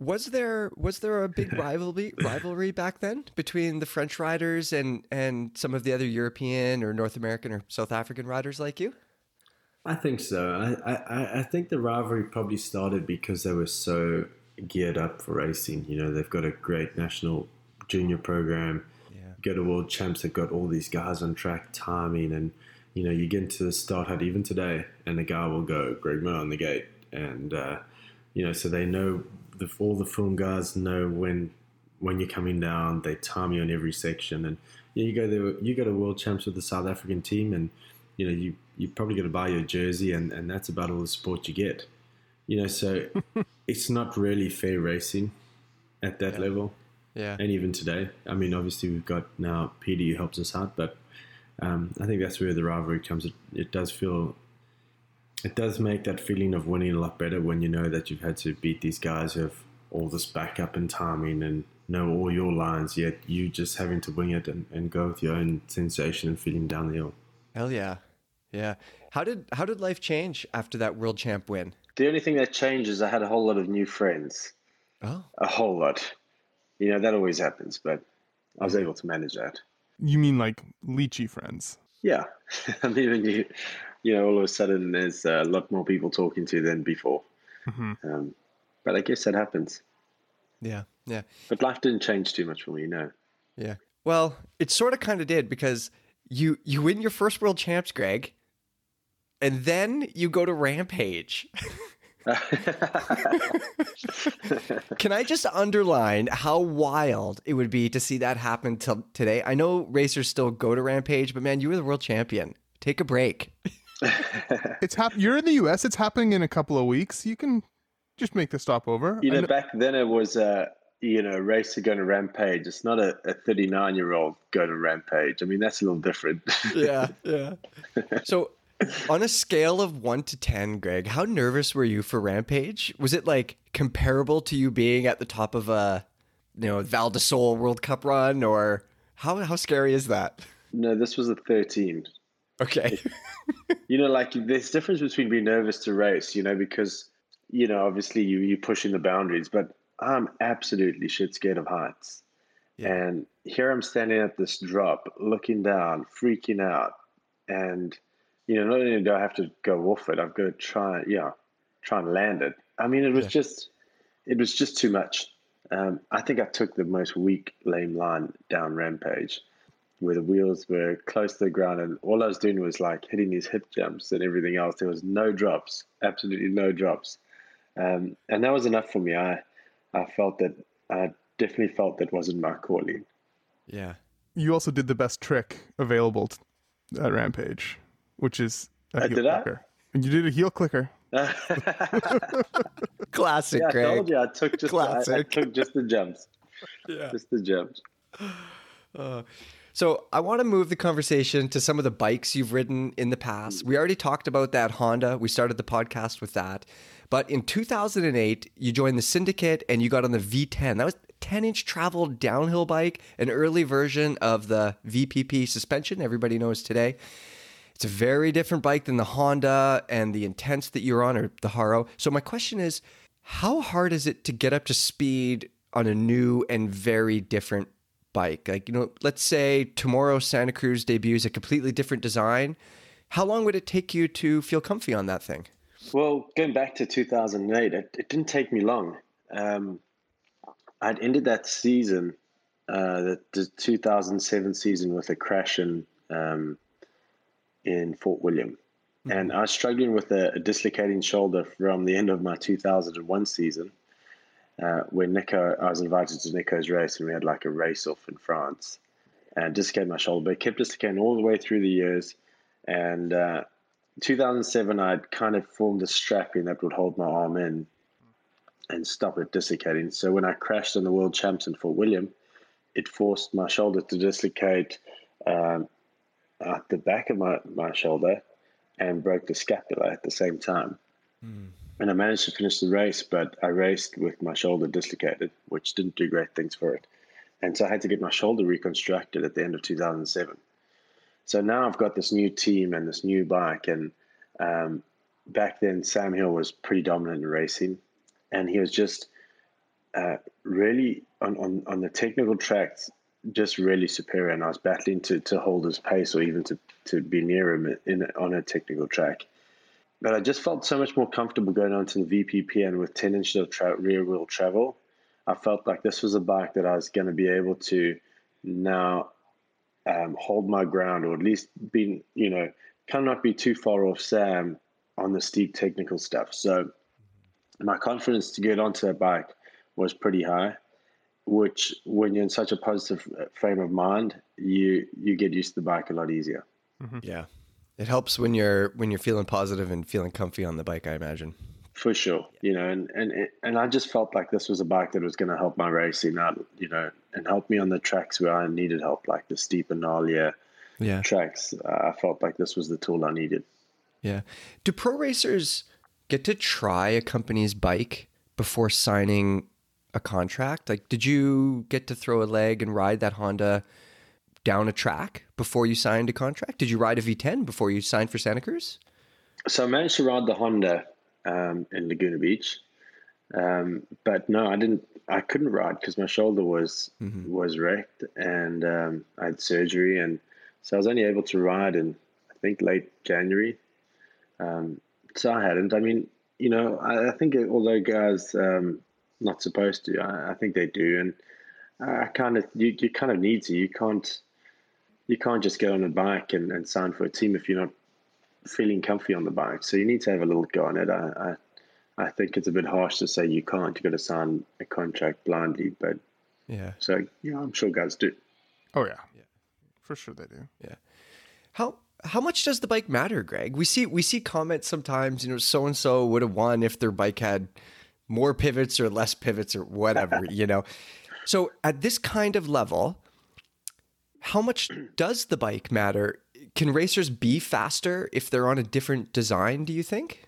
Was there was there a big rivalry rivalry back then between the French riders and and some of the other European or North American or South African riders like you? I think so. I, I, I think the rivalry probably started because they were so geared up for racing. You know, they've got a great national junior program. Yeah. Go to world champs. They've got all these guys on track timing and you know, you get into the start hut even today, and the guy will go Greg Moore on the gate, and uh, you know, so they know the, all the film guys know when when you're coming down. They time you on every section, and yeah, you go there. You go to World Champs with the South African team, and you know, you you probably got to buy your jersey, and and that's about all the support you get. You know, so it's not really fair racing at that yeah. level. Yeah, and even today, I mean, obviously we've got now Peter who helps us out, but um, I think that's where the rivalry comes. It, it does feel, it does make that feeling of winning a lot better when you know that you've had to beat these guys who have all this backup and timing and know all your lines, yet you just having to wing it and, and go with your own sensation and feeling down the hill. Hell yeah, yeah. How did how did life change after that world champ win? The only thing that changed is I had a whole lot of new friends. Oh, a whole lot. You know that always happens, but I was able to manage that. You mean like lychee friends? Yeah, I mean when you, you know, all of a sudden there's a lot more people talking to than before. Mm-hmm. Um, but I guess that happens. Yeah, yeah. But life didn't change too much for me, no. Yeah. Well, it sort of kind of did because you you win your first world champs, Greg, and then you go to Rampage. Can I just underline how wild it would be to see that happen till today? I know racers still go to Rampage, but man, you were the world champion. Take a break. it's hap- You're in the U.S. It's happening in a couple of weeks. You can just make the stopover. You know, know- back then it was a uh, you know race to go to Rampage. It's not a 39 year old going to Rampage. I mean, that's a little different. yeah, yeah. So on a scale of one to 10, Greg, how nervous were you for Rampage? Was it like comparable to you being at the top of a, you know, Val di Sole World Cup run or how, how scary is that? No, this was a 13. Okay. you know, like there's difference between being nervous to race, you know, because, you know, obviously you, you're pushing the boundaries, but I'm absolutely shit scared of heights. Yeah. And here I'm standing at this drop, looking down, freaking out. And, you know, not only do I have to go off it, I've got to try, yeah, try and land it. I mean, it was yeah. just, it was just too much. Um, I think I took the most weak lame line down Rampage, where the wheels were close to the ground, and all I was doing was like hitting these hip jumps and everything else. There was no drops, absolutely no drops, um, and that was enough for me. I, I felt that I definitely felt that wasn't my calling. Yeah. You also did the best trick available at Rampage which is a uh, heel did clicker. I? And you did a heel clicker. Classic, yeah, Greg. I told you I took just Classic. I, I took just the jumps. Yeah. Just the jumps. Uh, so I want to move the conversation to some of the bikes you've ridden in the past. Mm. We already talked about that Honda. We started the podcast with that. But in 2008, you joined the syndicate and you got on the V10. That was 10 inch travel downhill bike, an early version of the VPP suspension everybody knows today. It's a very different bike than the Honda and the Intense that you're on or the Haro. So my question is, how hard is it to get up to speed on a new and very different bike? Like, you know, let's say tomorrow Santa Cruz debuts a completely different design. How long would it take you to feel comfy on that thing? Well, going back to 2008, it, it didn't take me long. Um, I'd ended that season uh, the, the 2007 season with a crash in um, in Fort William, mm-hmm. and I was struggling with a, a, dislocating shoulder from the end of my 2001 season, uh, when Nico, I was invited to Nico's race, and we had like a race off in France, and dislocated my shoulder, but it kept dislocating all the way through the years, and uh, 2007 I'd kind of formed a strapping that would hold my arm in and stop it dislocating. So when I crashed in the World Champs in Fort William, it forced my shoulder to dislocate um, at the back of my, my shoulder and broke the scapula at the same time. Mm. And I managed to finish the race, but I raced with my shoulder dislocated, which didn't do great things for it. And so I had to get my shoulder reconstructed at the end of 2007. So now I've got this new team and this new bike. And um, back then, Sam Hill was pretty dominant in racing. And he was just uh, really on, on, on the technical tracks, just really superior, and I was battling to, to hold his pace or even to, to be near him in on a technical track. But I just felt so much more comfortable going onto the VPP and with 10 inches of tra- rear wheel travel. I felt like this was a bike that I was going to be able to now um, hold my ground or at least be, you know, kind of not be too far off Sam on the steep technical stuff. So my confidence to get onto that bike was pretty high which when you're in such a positive uh, frame of mind, you you get used to the bike a lot easier. Mm-hmm. Yeah, it helps when you're when you're feeling positive and feeling comfy on the bike. I imagine. For sure, you know, and and and I just felt like this was a bike that was going to help my racing out, you know, and help me on the tracks where I needed help, like the steep and gnarlier yeah. tracks. Uh, I felt like this was the tool I needed. Yeah. Do pro racers get to try a company's bike before signing a contract? Like, did you get to throw a leg and ride that Honda down a track before you signed a contract? Did you ride a V10 before you signed for Santa Cruz? So I managed to ride the Honda um, in Laguna Beach, um, but no, I didn't. I couldn't ride because my shoulder was mm-hmm. was wrecked and um, I had surgery, and so I was only able to ride in I think late January. Um, so I hadn't. I mean, you know, I, I think although guys um, not supposed to. I, I think they do, and I kind of you, you kind of need to. You can't you can't just get on a bike and, and sign for a team if you're not feeling comfy on the bike. So you need to have a little go on it. I, I, I think it's a bit harsh to say you can't. You've got to sign a contract blindly, but yeah. So yeah, I'm sure guys do. Oh yeah, yeah, for sure they do. Yeah. How how much does the bike matter, Greg? We see we see comments sometimes. You know, so and so would have won if their bike had more pivots or less pivots or whatever, you know. So at this kind of level, how much does the bike matter? Can racers be faster if they're on a different design, do you think?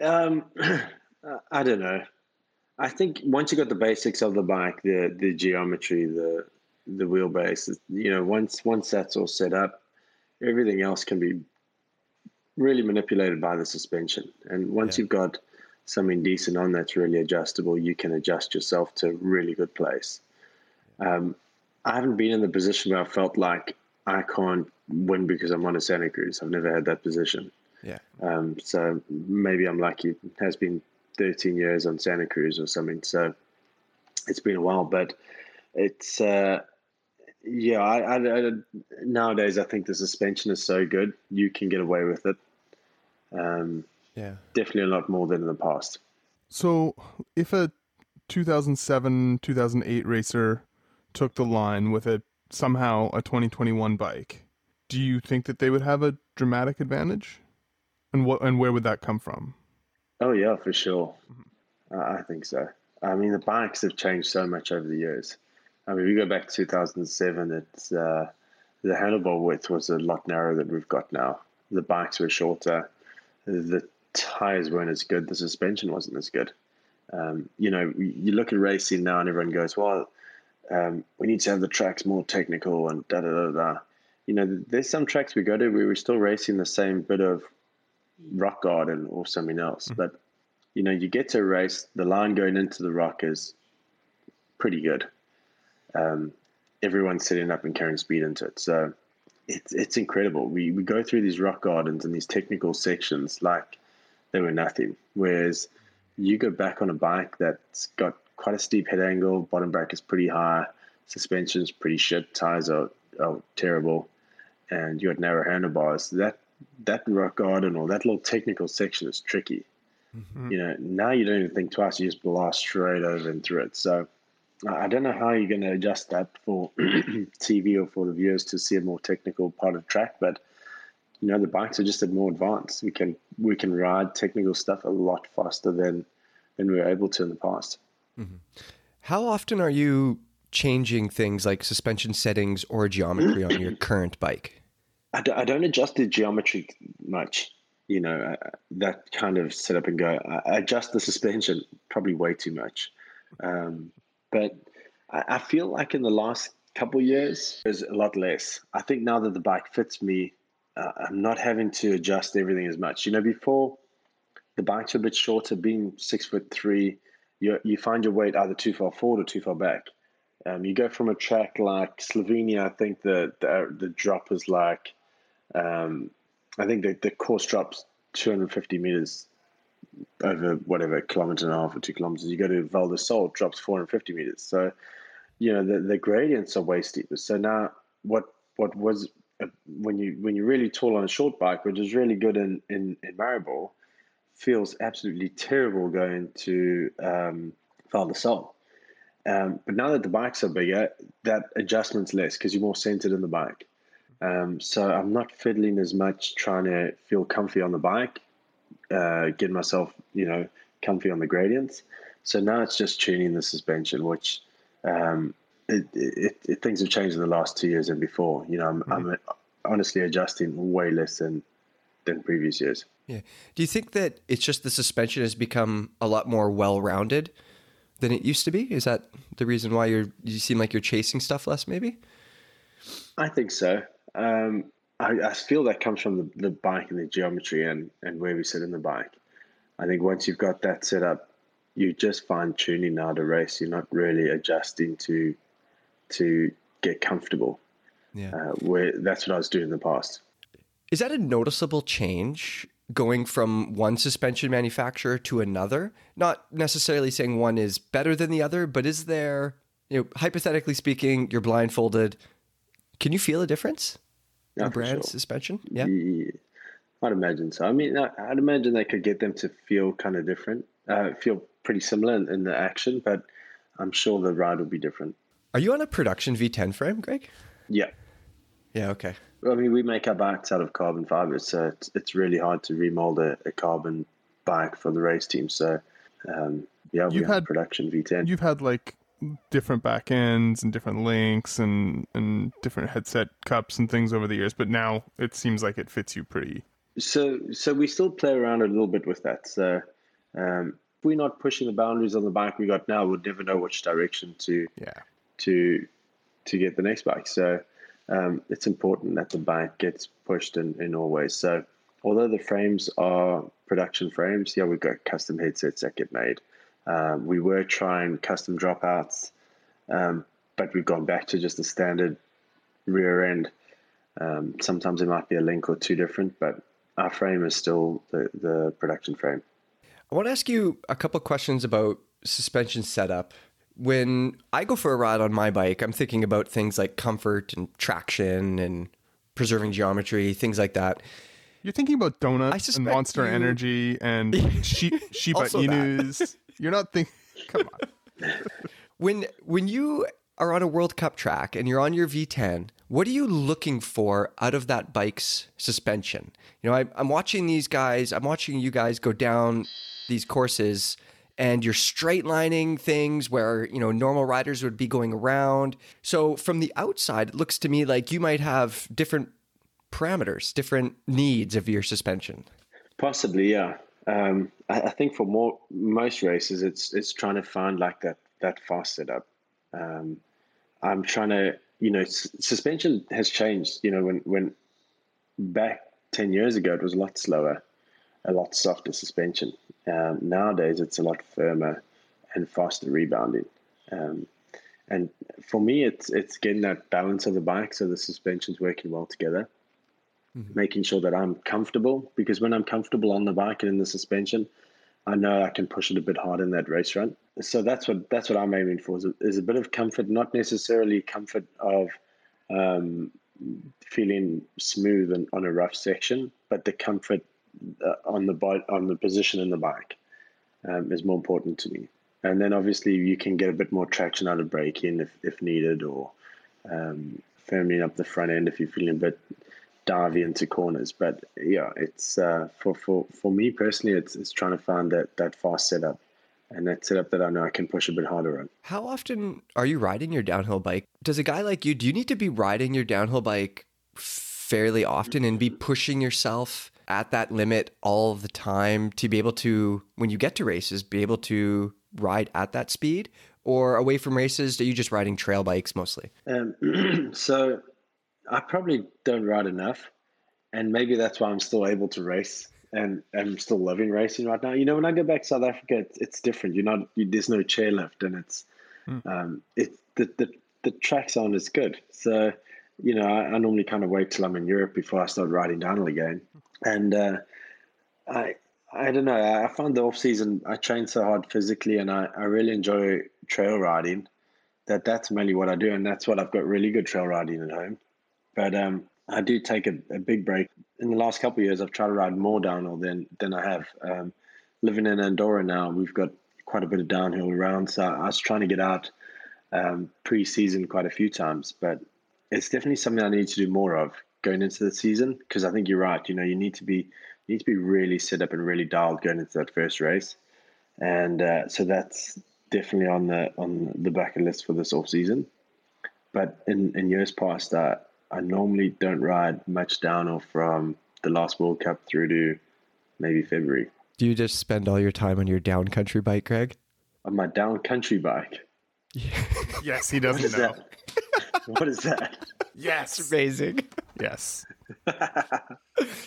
Um, I don't know. I think once you've got the basics of the bike, the the geometry, the the wheelbase, you know, once once that's all set up, everything else can be really manipulated by the suspension. And once yeah. you've got something decent on that's really adjustable, you can adjust yourself to a really good place. Um, I haven't been in the position where I felt like I can't win because I'm on a Santa Cruz. I've never had that position. Yeah. Um, so maybe I'm lucky. It has been 13 years on Santa Cruz or something. So it's been a while, but it's, uh, yeah, I, I, I, nowadays I think the suspension is so good, you can get away with it. Um, yeah. Definitely a lot more than in the past. So, if a 2007, 2008 racer took the line with a somehow a 2021 bike, do you think that they would have a dramatic advantage? And what and where would that come from? Oh yeah, for sure. Mm-hmm. Uh, I think so. I mean, the bikes have changed so much over the years. I mean, we go back to 2007. It's uh, the handlebar width was a lot narrower than we've got now. The bikes were shorter. The tires weren't as good. The suspension wasn't as good. Um, you know, you look at racing now, and everyone goes, "Well, um, we need to have the tracks more technical and da da da da." You know, there's some tracks we go to where we're still racing the same bit of rock garden or something else, mm-hmm. but you know, you get to a race, the line going into the rock is pretty good. Um, everyone's setting up and carrying speed into it, so it's it's incredible. We we go through these rock gardens and these technical sections like they were nothing. Whereas you go back on a bike that's got quite a steep head angle, bottom bracket is pretty high, suspension's pretty shit, tires are, are terrible, and you got narrow handlebars. That that rock garden or that little technical section is tricky. Mm-hmm. You know, now you don't even think twice; you just blast straight over and through it. So I don't know how you're going to adjust that for TV or for the viewers to see a more technical part of track, but you know the bikes are just more advanced. We can we can ride technical stuff a lot faster than than we were able to in the past. Mm-hmm. How often are you changing things like suspension settings or geometry on your current bike? I d- I don't adjust the geometry much. You know uh, that kind of set up and go. I adjust the suspension probably way too much. Um, but I, I feel like in the last couple years, there's a lot less. I think now that the bike fits me, uh, I'm not having to adjust everything as much. You know, before the bikes are a bit shorter, being six foot three, you you find your weight either too far forward or too far back. Um, you go from a track like Slovenia, I think the the, the drop is like, um, I think the, the course drops 250 meters over whatever kilometer and a half or two kilometers. You go to Val di Sole, drops 450 meters. So, you know, the, the gradients are way steeper. So now, what what was uh, when you when you're really tall on a short bike, which is really good in in, in Maribor, feels absolutely terrible going to um, di Sole. Um, but now that the bikes are bigger, that adjustment's less because you're more centered in the bike. Um, so I'm not fiddling as much trying to feel comfy on the bike uh, get myself, you know, comfy on the gradients. So now it's just tuning the suspension, which um, it, it, it, things have changed in the last two years and before. You know, I'm, mm-hmm. I'm honestly adjusting way less than than previous years. Yeah. Do you think that it's just the suspension has become a lot more well rounded than it used to be? Is that the reason why you're you seem like you're chasing stuff less? Maybe. I think so. Um, I, I feel that comes from the, the bike and the geometry and, and where we sit in the bike. I think once you've got that set up, you just fine tuning now to race. You're not really adjusting to to get comfortable. Yeah, uh, where that's what I was doing in the past. Is that a noticeable change going from one suspension manufacturer to another? Not necessarily saying one is better than the other, but is there, you know, hypothetically speaking, you're blindfolded. Can you feel a difference? yeah, brand sure. suspension. Yeah. yeah. I'd imagine so. I mean, I'd imagine they could get them to feel kind of different, uh, feel pretty similar in, in, the action, but I'm sure the ride will be different. Are you on a production V10 frame, Greg? Yeah. Yeah. Okay. I mean, we make our bikes out of carbon fibers, so it's, it's really hard to remold a, a carbon bike for the race team. So, um, yeah, we had production V10. You've had like different back ends and different links and and different headset cups and things over the years but now it seems like it fits you pretty so so we still play around a little bit with that so um, if we're not pushing the boundaries on the bike we got now we'd never know which direction to yeah to to get the next bike so um, it's important that the bike gets pushed in, in all ways so although the frames are production frames yeah we've got custom headsets that get made um, we were trying custom dropouts, um, but we've gone back to just the standard rear end. Um, sometimes it might be a link or two different, but our frame is still the, the production frame. I want to ask you a couple questions about suspension setup. When I go for a ride on my bike, I'm thinking about things like comfort and traction and preserving geometry, things like that. You're thinking about donuts and Monster you... Energy and sheep, Shiba Inus. You're not thinking. Come on. when when you are on a World Cup track and you're on your V10, what are you looking for out of that bike's suspension? You know, I, I'm watching these guys. I'm watching you guys go down these courses and you're straight lining things where you know normal riders would be going around so from the outside it looks to me like you might have different parameters different needs of your suspension possibly yeah um, I, I, think for more most races, it's it's trying to find like that that fast setup. Um, I'm trying to, you know, s- suspension has changed. You know, when when back ten years ago, it was a lot slower, a lot softer suspension. Um, nowadays, it's a lot firmer and faster rebounding. Um, and for me, it's it's getting that balance of the bike, so the suspension's working well together mm-hmm. making sure that I'm comfortable because when I'm comfortable on the bike and in the suspension, I know I can push it a bit harder in that race run. So that's what that's what I'm aiming for is a, is a bit of comfort, not necessarily comfort of um, feeling smooth and on a rough section, but the comfort uh, on the bike, on the position in the bike um, is more important to me. And then obviously you can get a bit more traction out of braking if, if needed, or um, firming up the front end if you're feeling a bit divey into corners. But yeah, it's uh, for for for me personally, it's it's trying to find that that fast setup and that setup that I know I can push a bit harder on. How often are you riding your downhill bike? Does a guy like you do you need to be riding your downhill bike fairly often and be pushing yourself at that limit all the time to be able to when you get to races be able to ride at that speed or away from races? Are you just riding trail bikes mostly? Um, so i probably don't ride enough and maybe that's why i'm still able to race and i'm still loving racing right now. You know when i go back to south africa it's, it's different. You're not you, there's no chairlift and it's mm. um, it the, the the tracks aren't as good. So you know I, I normally kind of wait till i'm in europe before i start riding downhill again and uh, I I don't know. I found the off season I train so hard physically, and I, I really enjoy trail riding. That that's mainly what I do, and that's what I've got really good trail riding at home. But um, I do take a, a, big break. In the last couple of years, I've tried to ride more downhill than than I have. Um, living in Andorra now, we've got quite a bit of downhill around, so I was trying to get out um, pre-season quite a few times. But it's definitely something I need to do more of going into the season because I think you're right. You know, you need to be you need to be really set up and really dialed going into that first race, and uh, so that's definitely on the on the bucket list for this off season. But in in years past, uh, I normally don't ride much down or from the last World Cup through to maybe February. Do you just spend all your time on your down country bike, Greg? On my down country bike. yes, he doesn't know. That? what is that? Yes. It's amazing. Yes.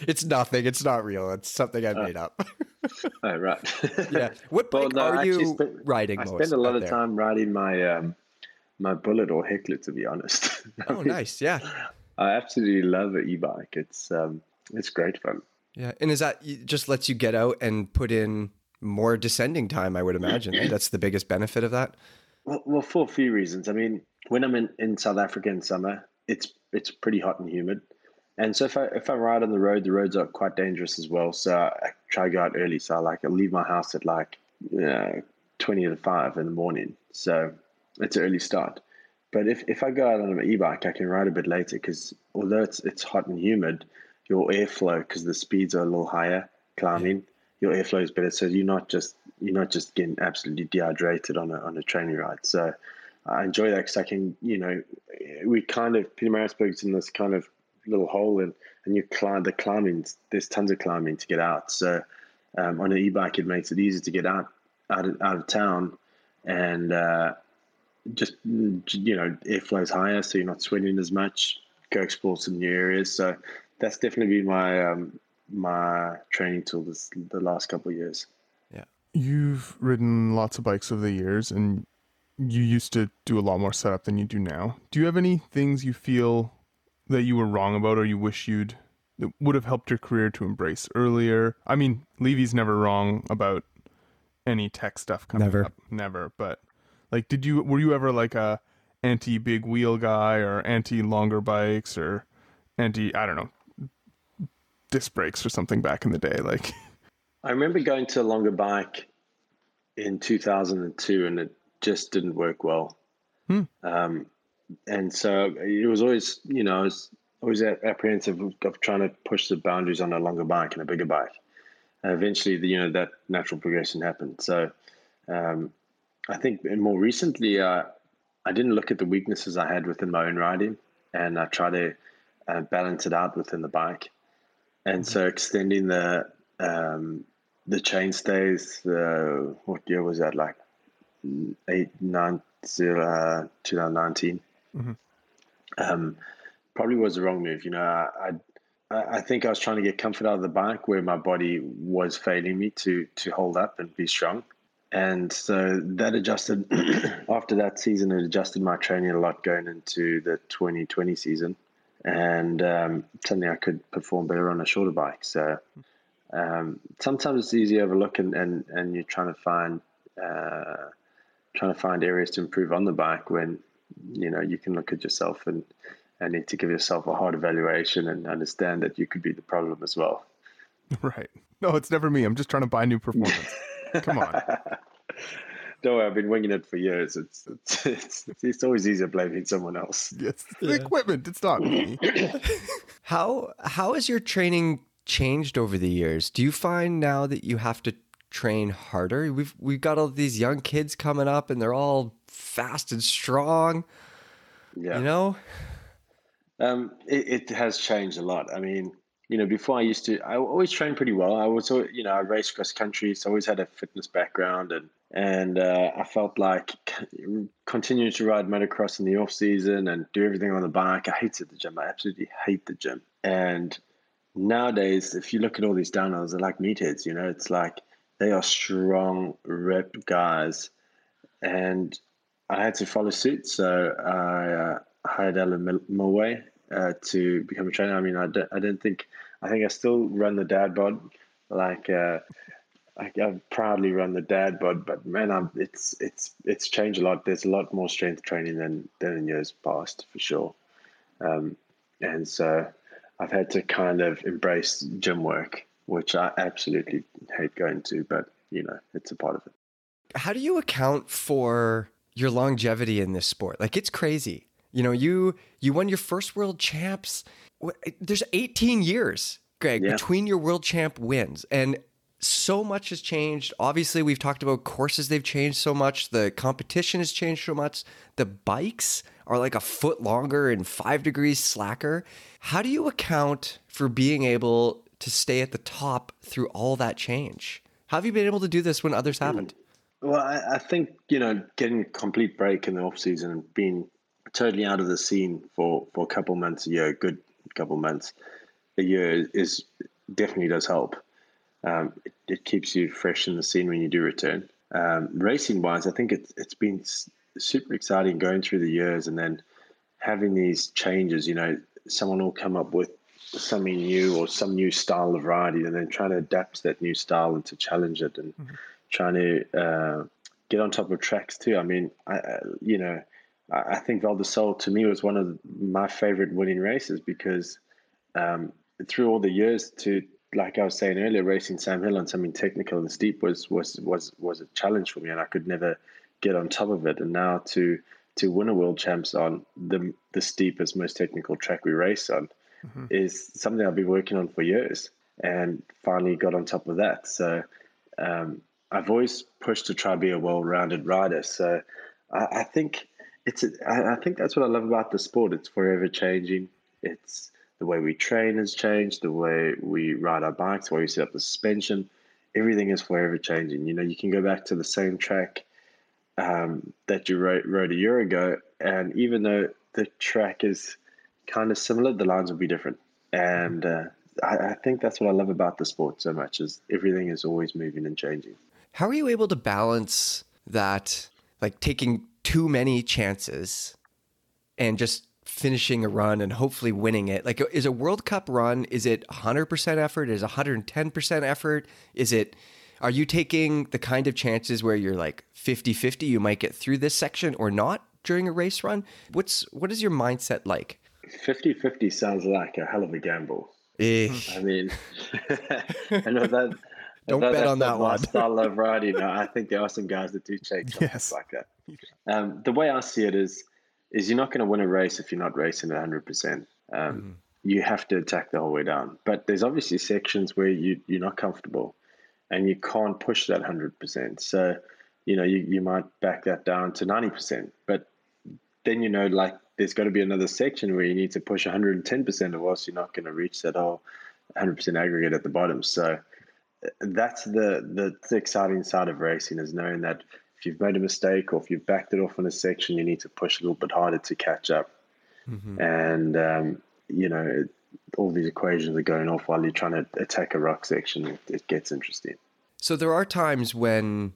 it's nothing. It's not real. It's something I made uh, up. oh, right. yeah. What bike well, no, are you spend, riding I spend a lot of there? time riding my um, my Bullit or Heckler, to be honest. oh, mean, nice. Yeah. I absolutely love an e-bike. It's um, it's great fun. Yeah, and is that just lets you get out and put in more descending time? I would imagine that's the biggest benefit of that. Well, well, for a few reasons. I mean, when I'm in, in South Africa in summer, it's it's pretty hot and humid. And so if I if I ride on the road, the roads are quite dangerous as well. So I try to go out early. So I like I leave my house at like you know, twenty to five in the morning. So it's an early start. But if, if I go out on an e-bike, I can ride a bit later because although it's it's hot and humid, your airflow because the speeds are a little higher climbing, your airflow is better. So you're not just you're not just getting absolutely dehydrated on a on a training ride. So I enjoy that because I can, you know, we kind of Pietermaritzburg's in this kind of little hole, and and you climb the climbing. There's tons of climbing to get out. So um, on an e-bike, it makes it easy to get out out of, out of town, and uh, just you know, airflow's higher, so you're not sweating as much. Go explore some new areas. So that's definitely been my um, my training tool this the last couple of years. Yeah, you've ridden lots of bikes over the years, and you used to do a lot more setup than you do now. Do you have any things you feel that you were wrong about or you wish you'd that would have helped your career to embrace earlier? I mean, Levi's never wrong about any tech stuff coming never. up. Never. But like did you were you ever like a anti big wheel guy or anti longer bikes or anti I don't know disc brakes or something back in the day like I remember going to a longer bike in 2002 and it just didn't work well. Hmm. Um, and so it was always, you know, I was always apprehensive of, trying to push the boundaries on a longer bike and a bigger bike. And eventually, the, you know, that natural progression happened. So um, I think more recently, uh, I didn't look at the weaknesses I had within my own riding, and I try to uh, balance it out within the bike. And so extending the um, the chain stays. Uh, what year was that? Like eight, uh, 2019. Mm-hmm. Um, probably was the wrong move. You know, I, I, I think I was trying to get comfort out of the bike where my body was failing me to to hold up and be strong. And so that adjusted after that season. It adjusted my training a lot going into the 2020 season, and um, suddenly I could perform better on a shorter bike. So um, sometimes it's easy to overlook and, and, and you're trying to find uh, trying to find areas to improve on the bike when you know you can look at yourself and and need to give yourself a hard evaluation and understand that you could be the problem as well. Right. No, it's never me. I'm just trying to buy new performance. Come on. Don't worry, I've been winging it for years. It's it's it's, it's always easier blaming someone else. Yes, the equipment. It's not me. How how has your training changed over the years? Do you find now that you have to train harder? We've we've got all these young kids coming up, and they're all fast and strong. Yeah. You know, Um, it, it has changed a lot. I mean, you know, before I used to, I always trained pretty well. I was, you know, I raced cross country, so I always had a fitness background, and and uh, I felt like continuing to ride motocross in the off season and do everything on the bike. I hated the gym. I absolutely hate the gym. And nowadays, if you look at all these downhills, they're like meatheads. You know, it's like they are strong, rep guys, and I had to follow suit. So I uh, hired Alan Milway uh, to become a trainer. I mean, I don't, I don't think, I think I still run the dad bod. Like, uh, I, I proudly run the dad bod, but man, I'm, it's, it's, it's changed a lot. There's a lot more strength training than, than in years past for sure. Um, and so I've had to kind of embrace gym work, which I absolutely hate going to, but you know, it's a part of it. how do you account for your longevity in this sport? Like it's crazy. You know, you you won your first world champs. There's 18 years, Greg, Yeah. between your world champ wins, and so much has changed. Obviously, we've talked about courses; they've changed so much. The competition has changed so much. The bikes are like a foot longer and five degrees slacker. How do you account for being able to stay at the top through all that change? How have you been able to do this when others haven't? Well, I, I think you know getting a complete break in the off season and being totally out of the scene for for a couple months a year, a good couple months a year is definitely does help. Um, it, it keeps you fresh in the scene when you do return. Um, racing wise, I think it's it's been super exciting going through the years and then having these changes. You know, someone will come up with something new or some new style of riding, and then trying to adapt that new style and to challenge it and trying to uh, get on top of tracks too. I mean, I, I you know, I, I think Val di Sole to me was one of my favorite winning races because um, through all the years to like I was saying earlier, racing Sam Hill on something technical and steep was was was was a challenge for me, and I could never get on top of it. And now to to win a world champs on the the steepest, most technical track we race on is something I've been working on for years, and finally got on top of that. So um, I've always pushed to try to be a well-rounded rider. So I, I think it's I, I think that's what I love about the sport. It's forever changing. It's the way we train has changed, the way we ride our bikes, the way we set up the suspension. Everything is forever changing. You know, you can go back to the same track um, that you rode, rode a year ago, and even though the track is kind of similar, the lines will be different. And uh, I, I think that's what I love about the sport so much is everything is always moving and changing. How are you able to balance that, like taking too many chances and just finishing a run and hopefully winning it? Like, is a World Cup run, is it 100% effort? Is it 110% effort? Is it, are you taking the kind of chances where you're like 50 50, you might get through this section or not during a race run? What's, what is your mindset like? 50 50 sounds like a hell of a gamble. I mean, I know that. Don't bet on that one. style of riding. No, I think there are some guys that do take Yes. like that. Um, the way I see it is, is you're not going to win a race if you're not racing at 100. percent um, You have to attack the whole way down. But there's obviously sections where you you're not comfortable, and you can't push that 100. percent So, you know, you you might back that down to 90 percent. But then you know, like there's got to be another section where you need to push 110 percent, or else you're not going to reach that whole 100 percent aggregate at the bottom. So that's the, the the exciting side of racing is knowing that if you've made a mistake or if you've backed it off in a section, you need to push a little bit harder to catch up. And um, you know, it, all these equations are going off while you're trying to attack a rock section. It, it gets interesting. So there are times when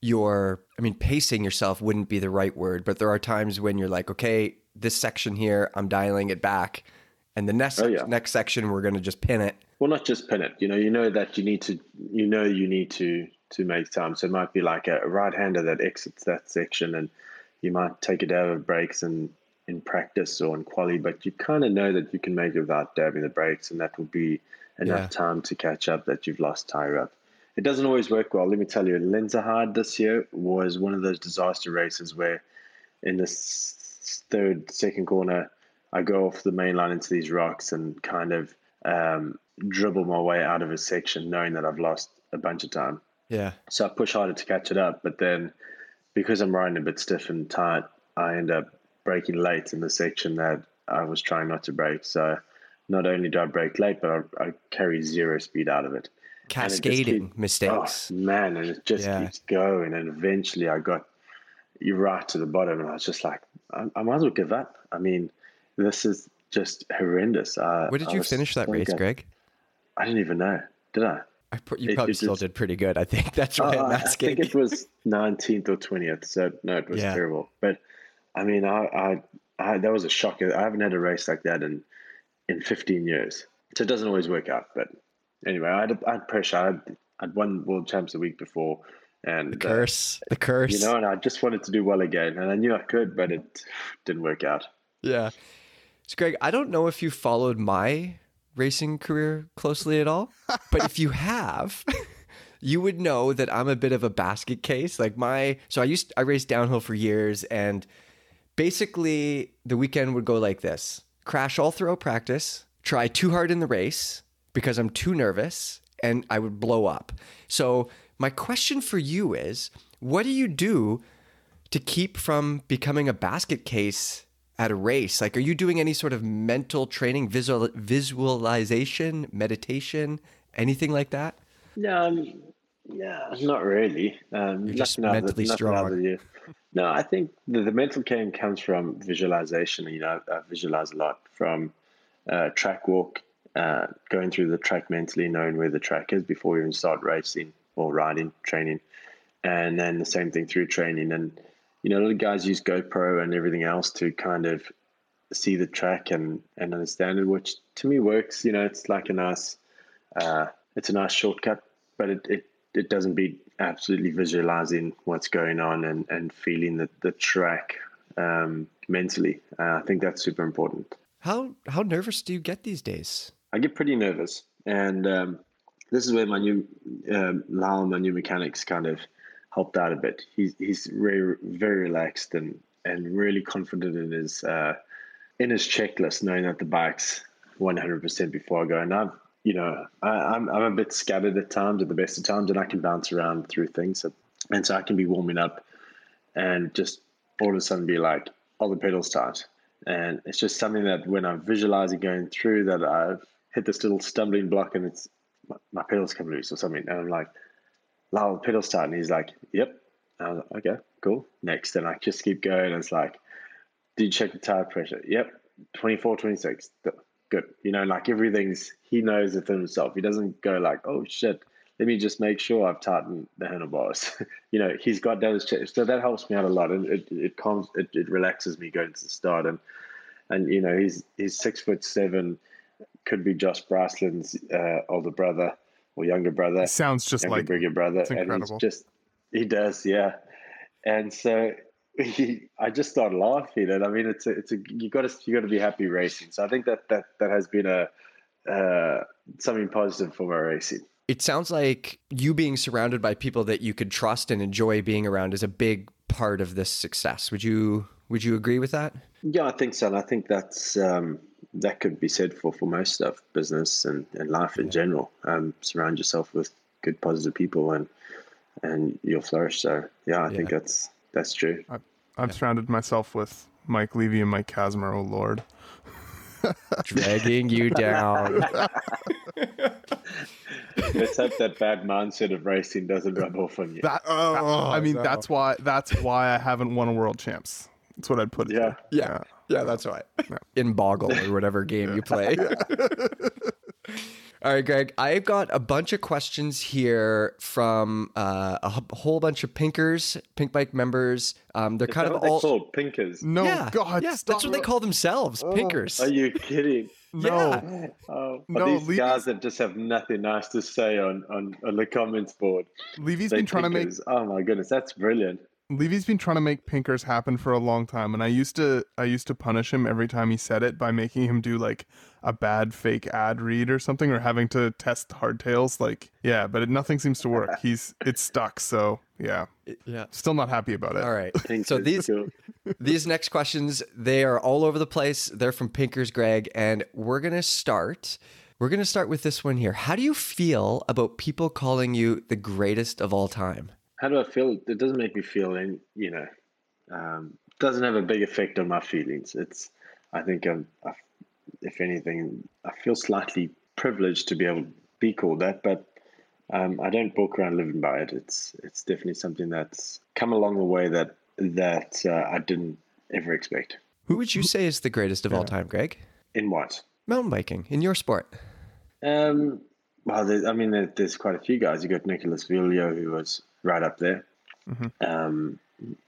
you're, I mean, pacing yourself wouldn't be the right word, but there are times when you're like, okay, this section here, I'm dialing it back and the next Oh, yeah. next section we're going to just pin it. well not just pin it you know you know that you need to you know you need to to make time so it might be like a right hander that exits that section and you might take a dab of breaks and in practice or in quali but you kind of know that you can make it without dabbing the brakes and that will be enough Yeah. time to catch up that you've lost tire up it doesn't always work well let me tell you Lenzerheide this year was one of those disaster races where in the s- third second corner I go off the main line into these rocks and kind of um, dribble my way out of a section, knowing that I've lost a bunch of time. Yeah. So I push harder to catch it up, but then because I'm riding a bit stiff and tight, I end up braking late in the section that I was trying not to brake. So not only do I brake late, but I, I carry zero speed out of it. And it just Cascading mistakes. Oh, man, and it just Yeah. keeps going. And eventually I got you right to the bottom, and I was just like, I, I might as well give up. I mean, this is just horrendous. Where did you finish that race. Greg? I didn't even know. Did I? I put, you It- probably it still did pretty good. I think that's Oh, why I- I'm I think it was 19th or 20th. So no, it was Yeah. terrible. But I mean, I, I, I, that was a shock. I haven't had a race like that in, in 15 years. So it doesn't always work out. But anyway, I had, I had pressure. I had, I'd won world champs the week before, and the uh, curse. the curse. you know, and I just wanted to do well again, and I knew I could, but it didn't work out. Yeah. So, Greg, I don't know if you followed my racing career closely at all, but if you have, you would know that I'm a bit of a basket case. Like my, so I used, I raced downhill for years, and basically the weekend would go like this: crash all throughout practice, try too hard in the race because I'm too nervous, and I would blow up. So my question for you is, what do you do to keep from becoming a basket case at a race? Like, are you doing any sort of mental training, visual, visualization, meditation, anything like that? Yeah, um, yeah, not really. Um, You're just other- mentally strong. other you. No, I think the, the mental game comes from visualization. You know, I visualize a lot from uh, track walk, uh, going through the track mentally, knowing where the track is before you even start racing or riding, training, and then the same thing through training. And you know, a lot of guys use GoPro and everything else to kind of see the track and and understand it, which to me works. You know, it's like a nice uh, it's a nice shortcut, but it, it, it doesn't beat absolutely visualizing what's going on and, and feeling the, the track um, mentally. Uh, I think that's super important. How how nervous do you get these days? I get pretty nervous, and um, this is where my new um, my new mechanics, kind of helped out a bit. He's he's very very relaxed and and really confident in his uh, in his checklist, knowing that the bike's one hundred percent before I go. And I've you know I, I'm I'm a bit scattered at times, at the best of times, and I can bounce around through things, so, and so I can be warming up and just all of a sudden be like, "Oh, the pedals tight." And it's just something that when I'm visualizing going through that I've hit this little stumbling block and it's my, my pedals come loose or something. And I'm like, the pedals tight. And he's like, yep. And I was like, okay, cool. Next. And I just keep going. And it's like, did you check the tire pressure? Yep. 24, 26. Good. You know, like everything's, he knows it himself. He doesn't go like, oh shit, let me just make sure I've tightened the handlebars. you know, he's got those checks. So that helps me out a lot. And it, it calms, it, it relaxes me going to the start. And, and you know he's he's six foot seven, could be Josh Braslin's uh, older brother or younger brother, It sounds just like bigger brother, it's and he's incredible. just he does, yeah. And so he, I just started laughing, and I mean, it's a, it's a you got to you got to be happy racing. So I think that that that has been a uh, something positive for my racing. It sounds like you being surrounded by people that you could trust and enjoy being around is a big part of this success. Would you would you agree with that? Yeah, I think so. And I think that's um, that could be said for, for most stuff, business and, and life in general. Um, surround yourself with good, positive people, and and you'll flourish. So yeah, I think that's that's true. I've surrounded myself with Mike Levy and Mike Kazimer. Oh Lord, Dragging you down. Let's hope that bad mindset of racing doesn't rub off on you. that, Oh, I mean no. that's why that's why I haven't won a world champs. That's what I'd put it. Yeah. to. Yeah. Yeah, that's right. In Boggle or whatever game you play. All right, Greg. I've got a bunch of questions here from uh, a h- whole bunch of Pinkers, Pinkbike members. Um, they're Is kind that of what all. they called pinkers. No, yeah, God, yeah, stop. that's what they call themselves, Pinkers. Are you kidding? No, Yeah. Oh, but No, these Levy's- guys that just have nothing nice to say on, on, on the comments board. Levy's They been trying to make. Oh my goodness, that's brilliant. Levy's been trying to make pinkers happen for a long time, and I used to I used to punish him every time he said it by making him do like a bad fake ad read or something, or having to test hardtails. Like, yeah, but it, nothing seems to work. He's it's stuck. So yeah, yeah. still not happy about it. All right. Pinkers, So these cool. these next questions they are all over the place. They're from Pinkers, Greg, and we're gonna start. We're gonna start with this one here. How do you feel about people calling you the greatest of all time? How do I feel? It doesn't make me feel any, you know, um, doesn't have a big effect on my feelings. It's, I think, I'm, I, if anything, I feel slightly privileged to be able to be called that, but um, I don't walk around living by it. It's, it's definitely something that's come along the way that that uh, I didn't ever expect. Who would you say is the greatest of all time, Greg? In what? Mountain biking in your sport. Um, well, there, I mean, there, there's quite a few guys. You got Nicolas Vouilloz, who was right up there. Um,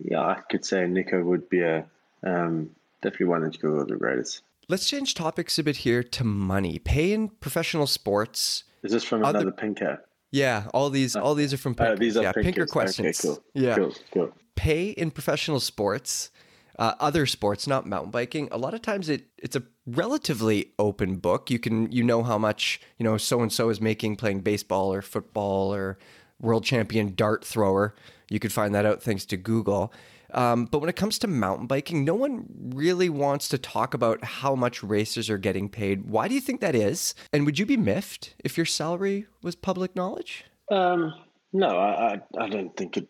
yeah, I could say Nico would be a um, definitely one that you could go the greatest. Let's change topics a bit here to money. Pay in professional sports. Is this from Other- another pinker? Yeah, all these all these are from Oh, Pinkers. these are yeah, pinkers. Pinker questions. Okay, cool. Yeah. cool, cool. Pay in professional sports, uh, other sports, not mountain biking. A lot of times it it's a relatively open book. You can you know how much you know so and so is making playing baseball or football or world champion dart thrower. You could find that out thanks to Google. Um, but when it comes to mountain biking, no one really wants to talk about how much racers are getting paid. Why do you think that is? And would you be miffed if your salary was public knowledge? Um, no, I, I, I don't think it,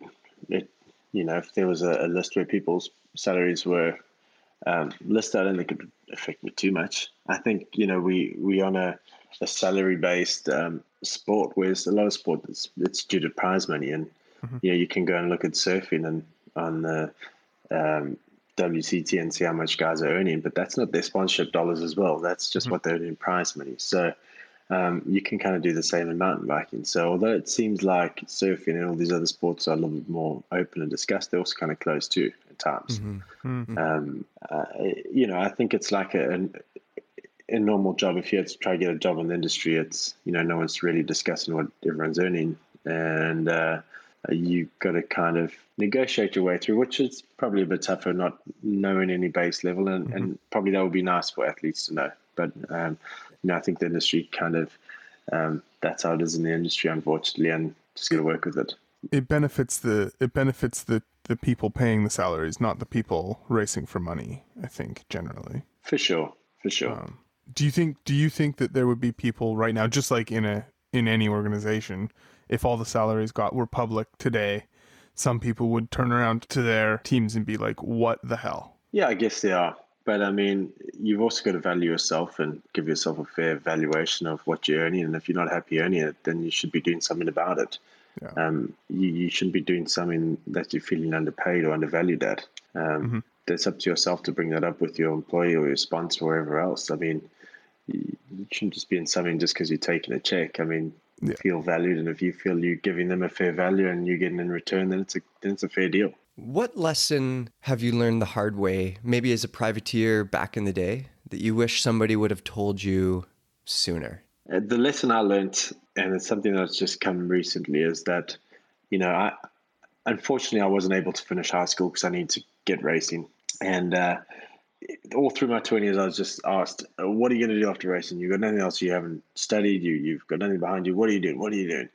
it. You know, if there was a, a list where people's salaries were um, listed, I don't think it would affect me too much. I think you know we we on a, a salary based um, sport, whereas a lot of sport it's, it's due to prize money, and you know you can go and look at surfing and on the um, WCT and see how much guys are earning, but that's not their sponsorship dollars as well. That's just what they're earning in prize money. So um, you can kind of do the same in mountain biking. So although it seems like surfing and all these other sports are a little bit more open and discussed, they're also kind of closed too at times. Um, uh, you know, I think it's like a, an, a normal job. If you had to try to get a job in the industry, it's you know no one's really discussing what everyone's earning, and uh, you got to kind of negotiate your way through, which is probably a bit tougher, not knowing any base level, and, and probably that would be nice for athletes to know. But um, you know, I think the industry kind of um, that's how it is in the industry, unfortunately, and just got to work with it. It benefits the it benefits the the people paying the salaries, not the people racing for money. I think generally. For sure, for sure. Do you think do you think that there would be people right now, just like in a in any organization, if all the salaries got were public today, some people would turn around to their teams and be like, "What the hell?" Yeah, I guess they are. But I mean, you've also got to value yourself and give yourself a fair valuation of what you're earning. And if you're not happy earning it, then you should be doing something about it. Yeah. Um, you, you shouldn't be doing something that you're feeling underpaid or undervalued at. Um, It's up to yourself to bring that up with your employee or your sponsor or wherever else. I mean, you, you shouldn't just be in something just because you're taking a check. I mean, Yeah. feel valued, and if you feel you're giving them a fair value and you're getting in return, then it's a then it's a fair deal. What lesson have you learned the hard way, maybe as a privateer back in the day, that you wish somebody would have told you sooner? Uh, the lesson I learned, and it's something that's just come recently, is that, you know, I unfortunately I wasn't able to finish high school because I needed to get racing, and uh, all through my twenties, I was just asked, "What are you going to do after racing? You've got nothing else. You haven't studied. You you've got nothing behind you. What are you doing? What are you doing?"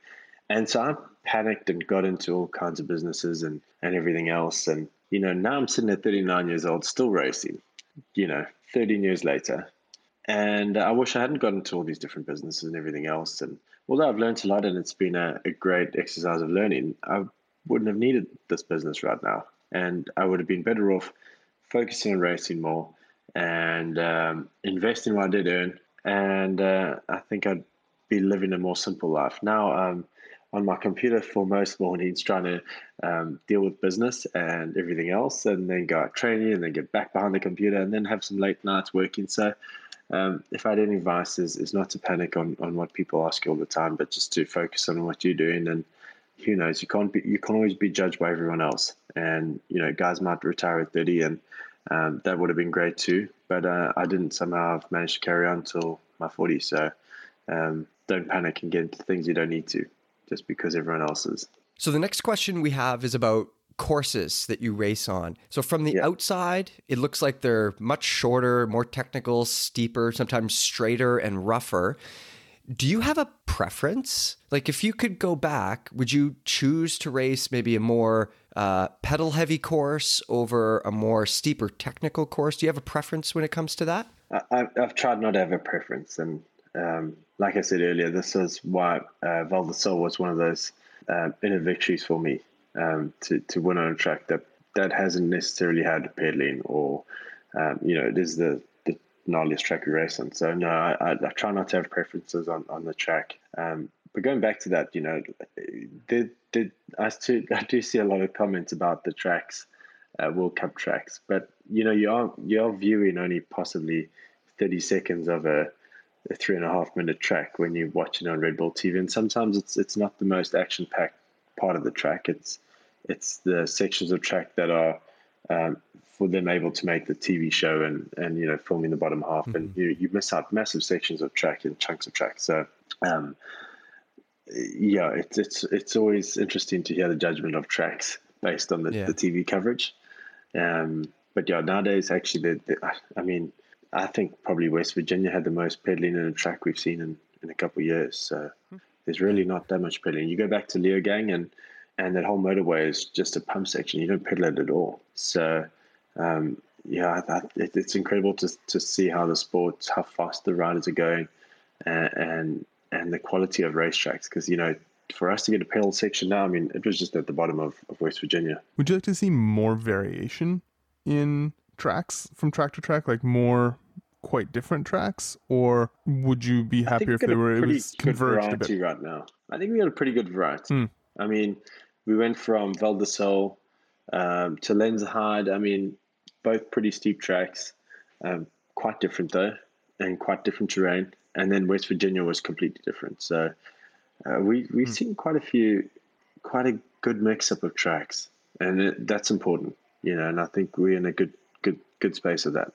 And so I panicked and got into all kinds of businesses and and everything else. And you know, now I'm sitting at 39 years old, still racing. You know, 13 years later, and I wish I hadn't got into all these different businesses and everything else. And although I've learned a lot and it's been a, a great exercise of learning, I wouldn't have needed this business right now. And I would have been better off focusing on racing more and um, investing what I did earn. And uh, I think I'd be living a more simple life. Now I'm on my computer for most mornings trying to um, deal with business and everything else, and then go out training and then get back behind the computer and then have some late nights working. So um, if I had any advice, is, is not to panic on, on what people ask you all the time, but just to focus on what you're doing. And who knows, you can't be you can always be judged by everyone else. And you know, guys might retire at 30, and um, that would have been great too. But uh, I didn't somehow have managed to carry on until my 40s. So um, don't panic and get into things you don't need to, just because everyone else is. So the next question we have is about courses that you race on. So from the Yeah. outside, it looks like they're much shorter, more technical, steeper, sometimes straighter and rougher. Do you have a preference? Like, if you could go back, would you choose to race maybe a more uh, pedal heavy course over a more steeper technical course? Do you have a preference when it comes to that? I, I've, I've tried not to have a preference, and um, like I said earlier, this is why uh, Val was one of those um, inner victories for me um, to to win on a track that that hasn't necessarily had pedaling or um, you know it is the the gnarliest track we race on. So no, I, I, I try not to have preferences on on the track. Um, but going back to that, you know, did did I still I do see a lot of comments about the tracks uh, World Cup tracks. But you know, you are you are viewing only possibly thirty seconds of a, a three and a half minute track when you're watching on Red Bull TV, and sometimes it's it's not the most action packed part of the track. It's it's the sections of track that are um, for them able to make the TV show and and you know filming the bottom half, and you you miss out massive sections of track and chunks of track. So. Um, yeah, it's it's it's always interesting to hear the judgment of tracks based on the, Yeah. the TV coverage. Um, but yeah, nowadays actually, the, the, I mean, I think probably West Virginia had the most pedaling in a track we've seen in, in a couple of years. So there's really not that much pedaling. You go back to Leogang and and that whole motorway is just a pump section. You don't pedal it at all. So um, yeah, I, it, it's incredible to to see how the sports, how fast the riders are going, and and, and the quality of racetracks. Because you know, for us to get a pedal section now, I mean, it was just at the bottom of, of West Virginia. Would you like to see more variation in tracks from track to track, like more quite different tracks, or would you be happier if they were it was converged a bit? right now. I think we got a pretty good variety. Hmm. I mean, we went from Val di Sole um, to Lenzerheide. I mean, both pretty steep tracks, um, quite different though, and quite different terrain. And then West Virginia was completely different. So uh, we we've Hmm. seen quite a few, quite a good mix up of tracks, and it, that's important, you know. And I think we're in a good good good space of that.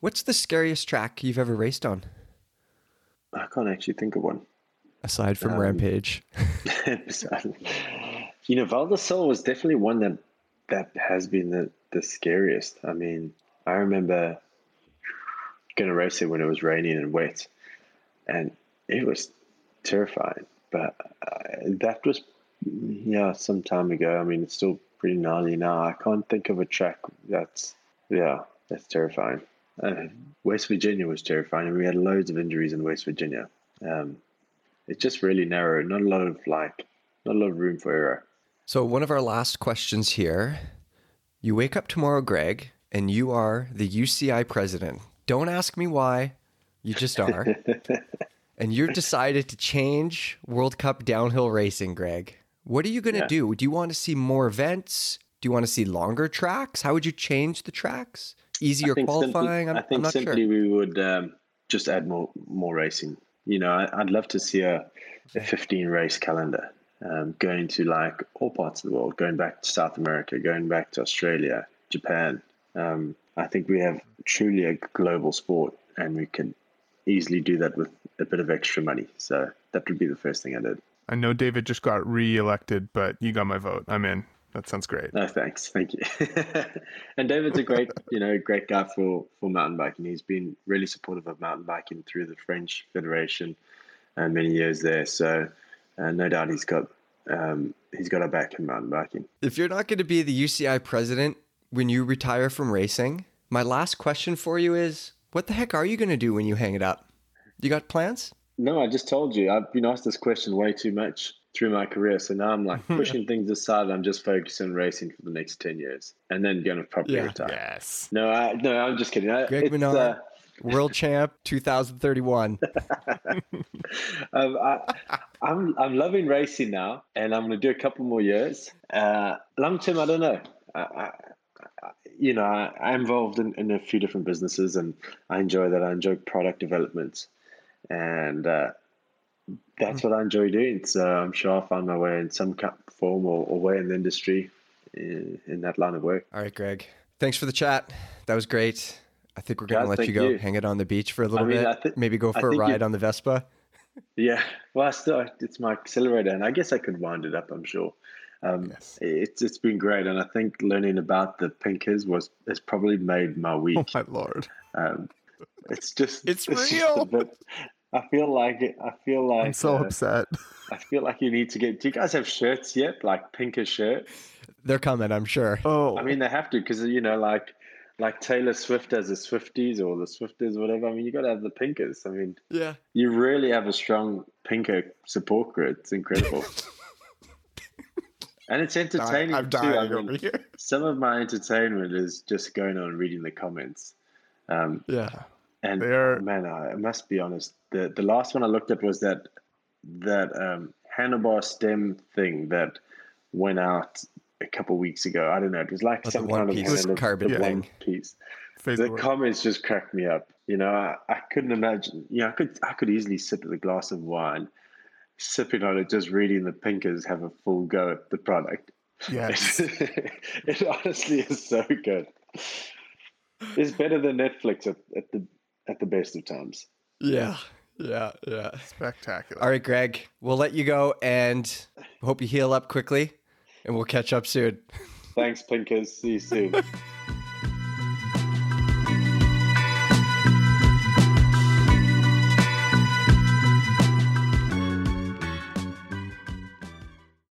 What's the scariest track you've ever raced on, I can't actually think of one. aside from Um, Rampage? you know, Val di Sole was definitely one that that has been the, the scariest. I mean, I remember going to race it when it was raining and wet, and it was terrifying. But uh, that was, yeah, some time ago. I mean, it's still pretty gnarly now. I can't think of a track that's, yeah, that's terrifying. Uh, West Virginia was terrifying, and we had loads of injuries in West Virginia. Um, it's just really narrow. Not a lot of like, not a lot of room for error. So, one of our last questions here. You wake up tomorrow, Greg, and you are the UCI president. Don't ask me why, you just are. and you've decided to change World Cup downhill racing, Greg. What are you going to Yeah. do? Do you want to see more events? Do you want to see longer tracks? How would you change the tracks? Easier qualifying? Simply, I'm, I think I'm not simply sure. we would um, just add more more racing. You know, I, I'd love to see a, a 15 race calendar um, going to like all parts of the world, going back to South America, going back to Australia, Japan. Um, I think we have truly a global sport, and we can easily do that with a bit of extra money. So that would be the first thing I did. I know David just got re-elected, but you got my vote. I'm in. That sounds great. No, thanks. Thank you. and David's a great, you know, great guy for, for mountain biking. He's been really supportive of mountain biking through the French Federation and many years there. So uh, no doubt he's got um, he's got our back in mountain biking. If you're not going to be the UCI president when you retire from racing, my last question for you is what the heck are you going to do when you hang it up? You got plans? No, I just told you. I've been asked this question way too much through my career. So now I'm like pushing things aside. I'm just focusing on racing for the next 10 years and then going to properly Yeah. retire. Yes. No, I, no, I'm just kidding. I, Greg it's, Minnaar. uh, World champ 2031. um, I, I'm I'm loving racing now, and I'm going to do a couple more years. Uh, long term, I don't know. I, I, I, you know, I, I'm involved in, in a few different businesses, and I enjoy that. I enjoy product development, and uh, that's what I enjoy doing. So I'm sure I'll find my way in some form or, or way in the industry in, in, that line of work. All right, Greg. Thanks for the chat. That was great. I think we're going to let you go you. hang it on the beach for a little I mean, bit. Th- Maybe go for a ride on the Vespa. Yeah. Well, I still, it's my accelerator, and I guess I could wind it up, I'm sure. Um, yes. it's it's been great, and I think learning about the pinkers was has probably made my week. Oh my lord! Um, it's just it's, it's real. Just bit, I feel like it. I feel like I'm so uh, upset. I feel like you need to get. Do you guys have shirts yet? Like pinker shirts? They're coming, I'm sure. Oh, I mean they have to because you know, like like Taylor Swift has the Swifties or the Swifters, or whatever. I mean, you got to have the pinkers. I mean, yeah, you really have a strong pinker support group. It's incredible. and it's entertaining I'm too. I mean, some of my entertainment is just going on and reading the comments. Um, yeah, and They're... man, I must be honest. The the last one I looked at was that that um, handlebar stem thing that went out a couple weeks ago. I don't know. It was like some kind piece. of carbon thing. piece. the comments just cracked me up. You know, I, I couldn't imagine. You know, I could I could easily sip at a glass of wine, sipping on it, just reading the pinkers have a full go at the product. Yes, it honestly is so good. It's better than Netflix at, at the at the best of times. Yeah. Yeah, yeah. Spectacular. All right, Greg, we'll let you go and hope you heal up quickly and we'll catch up soon. Thanks, Pinkers. See you soon.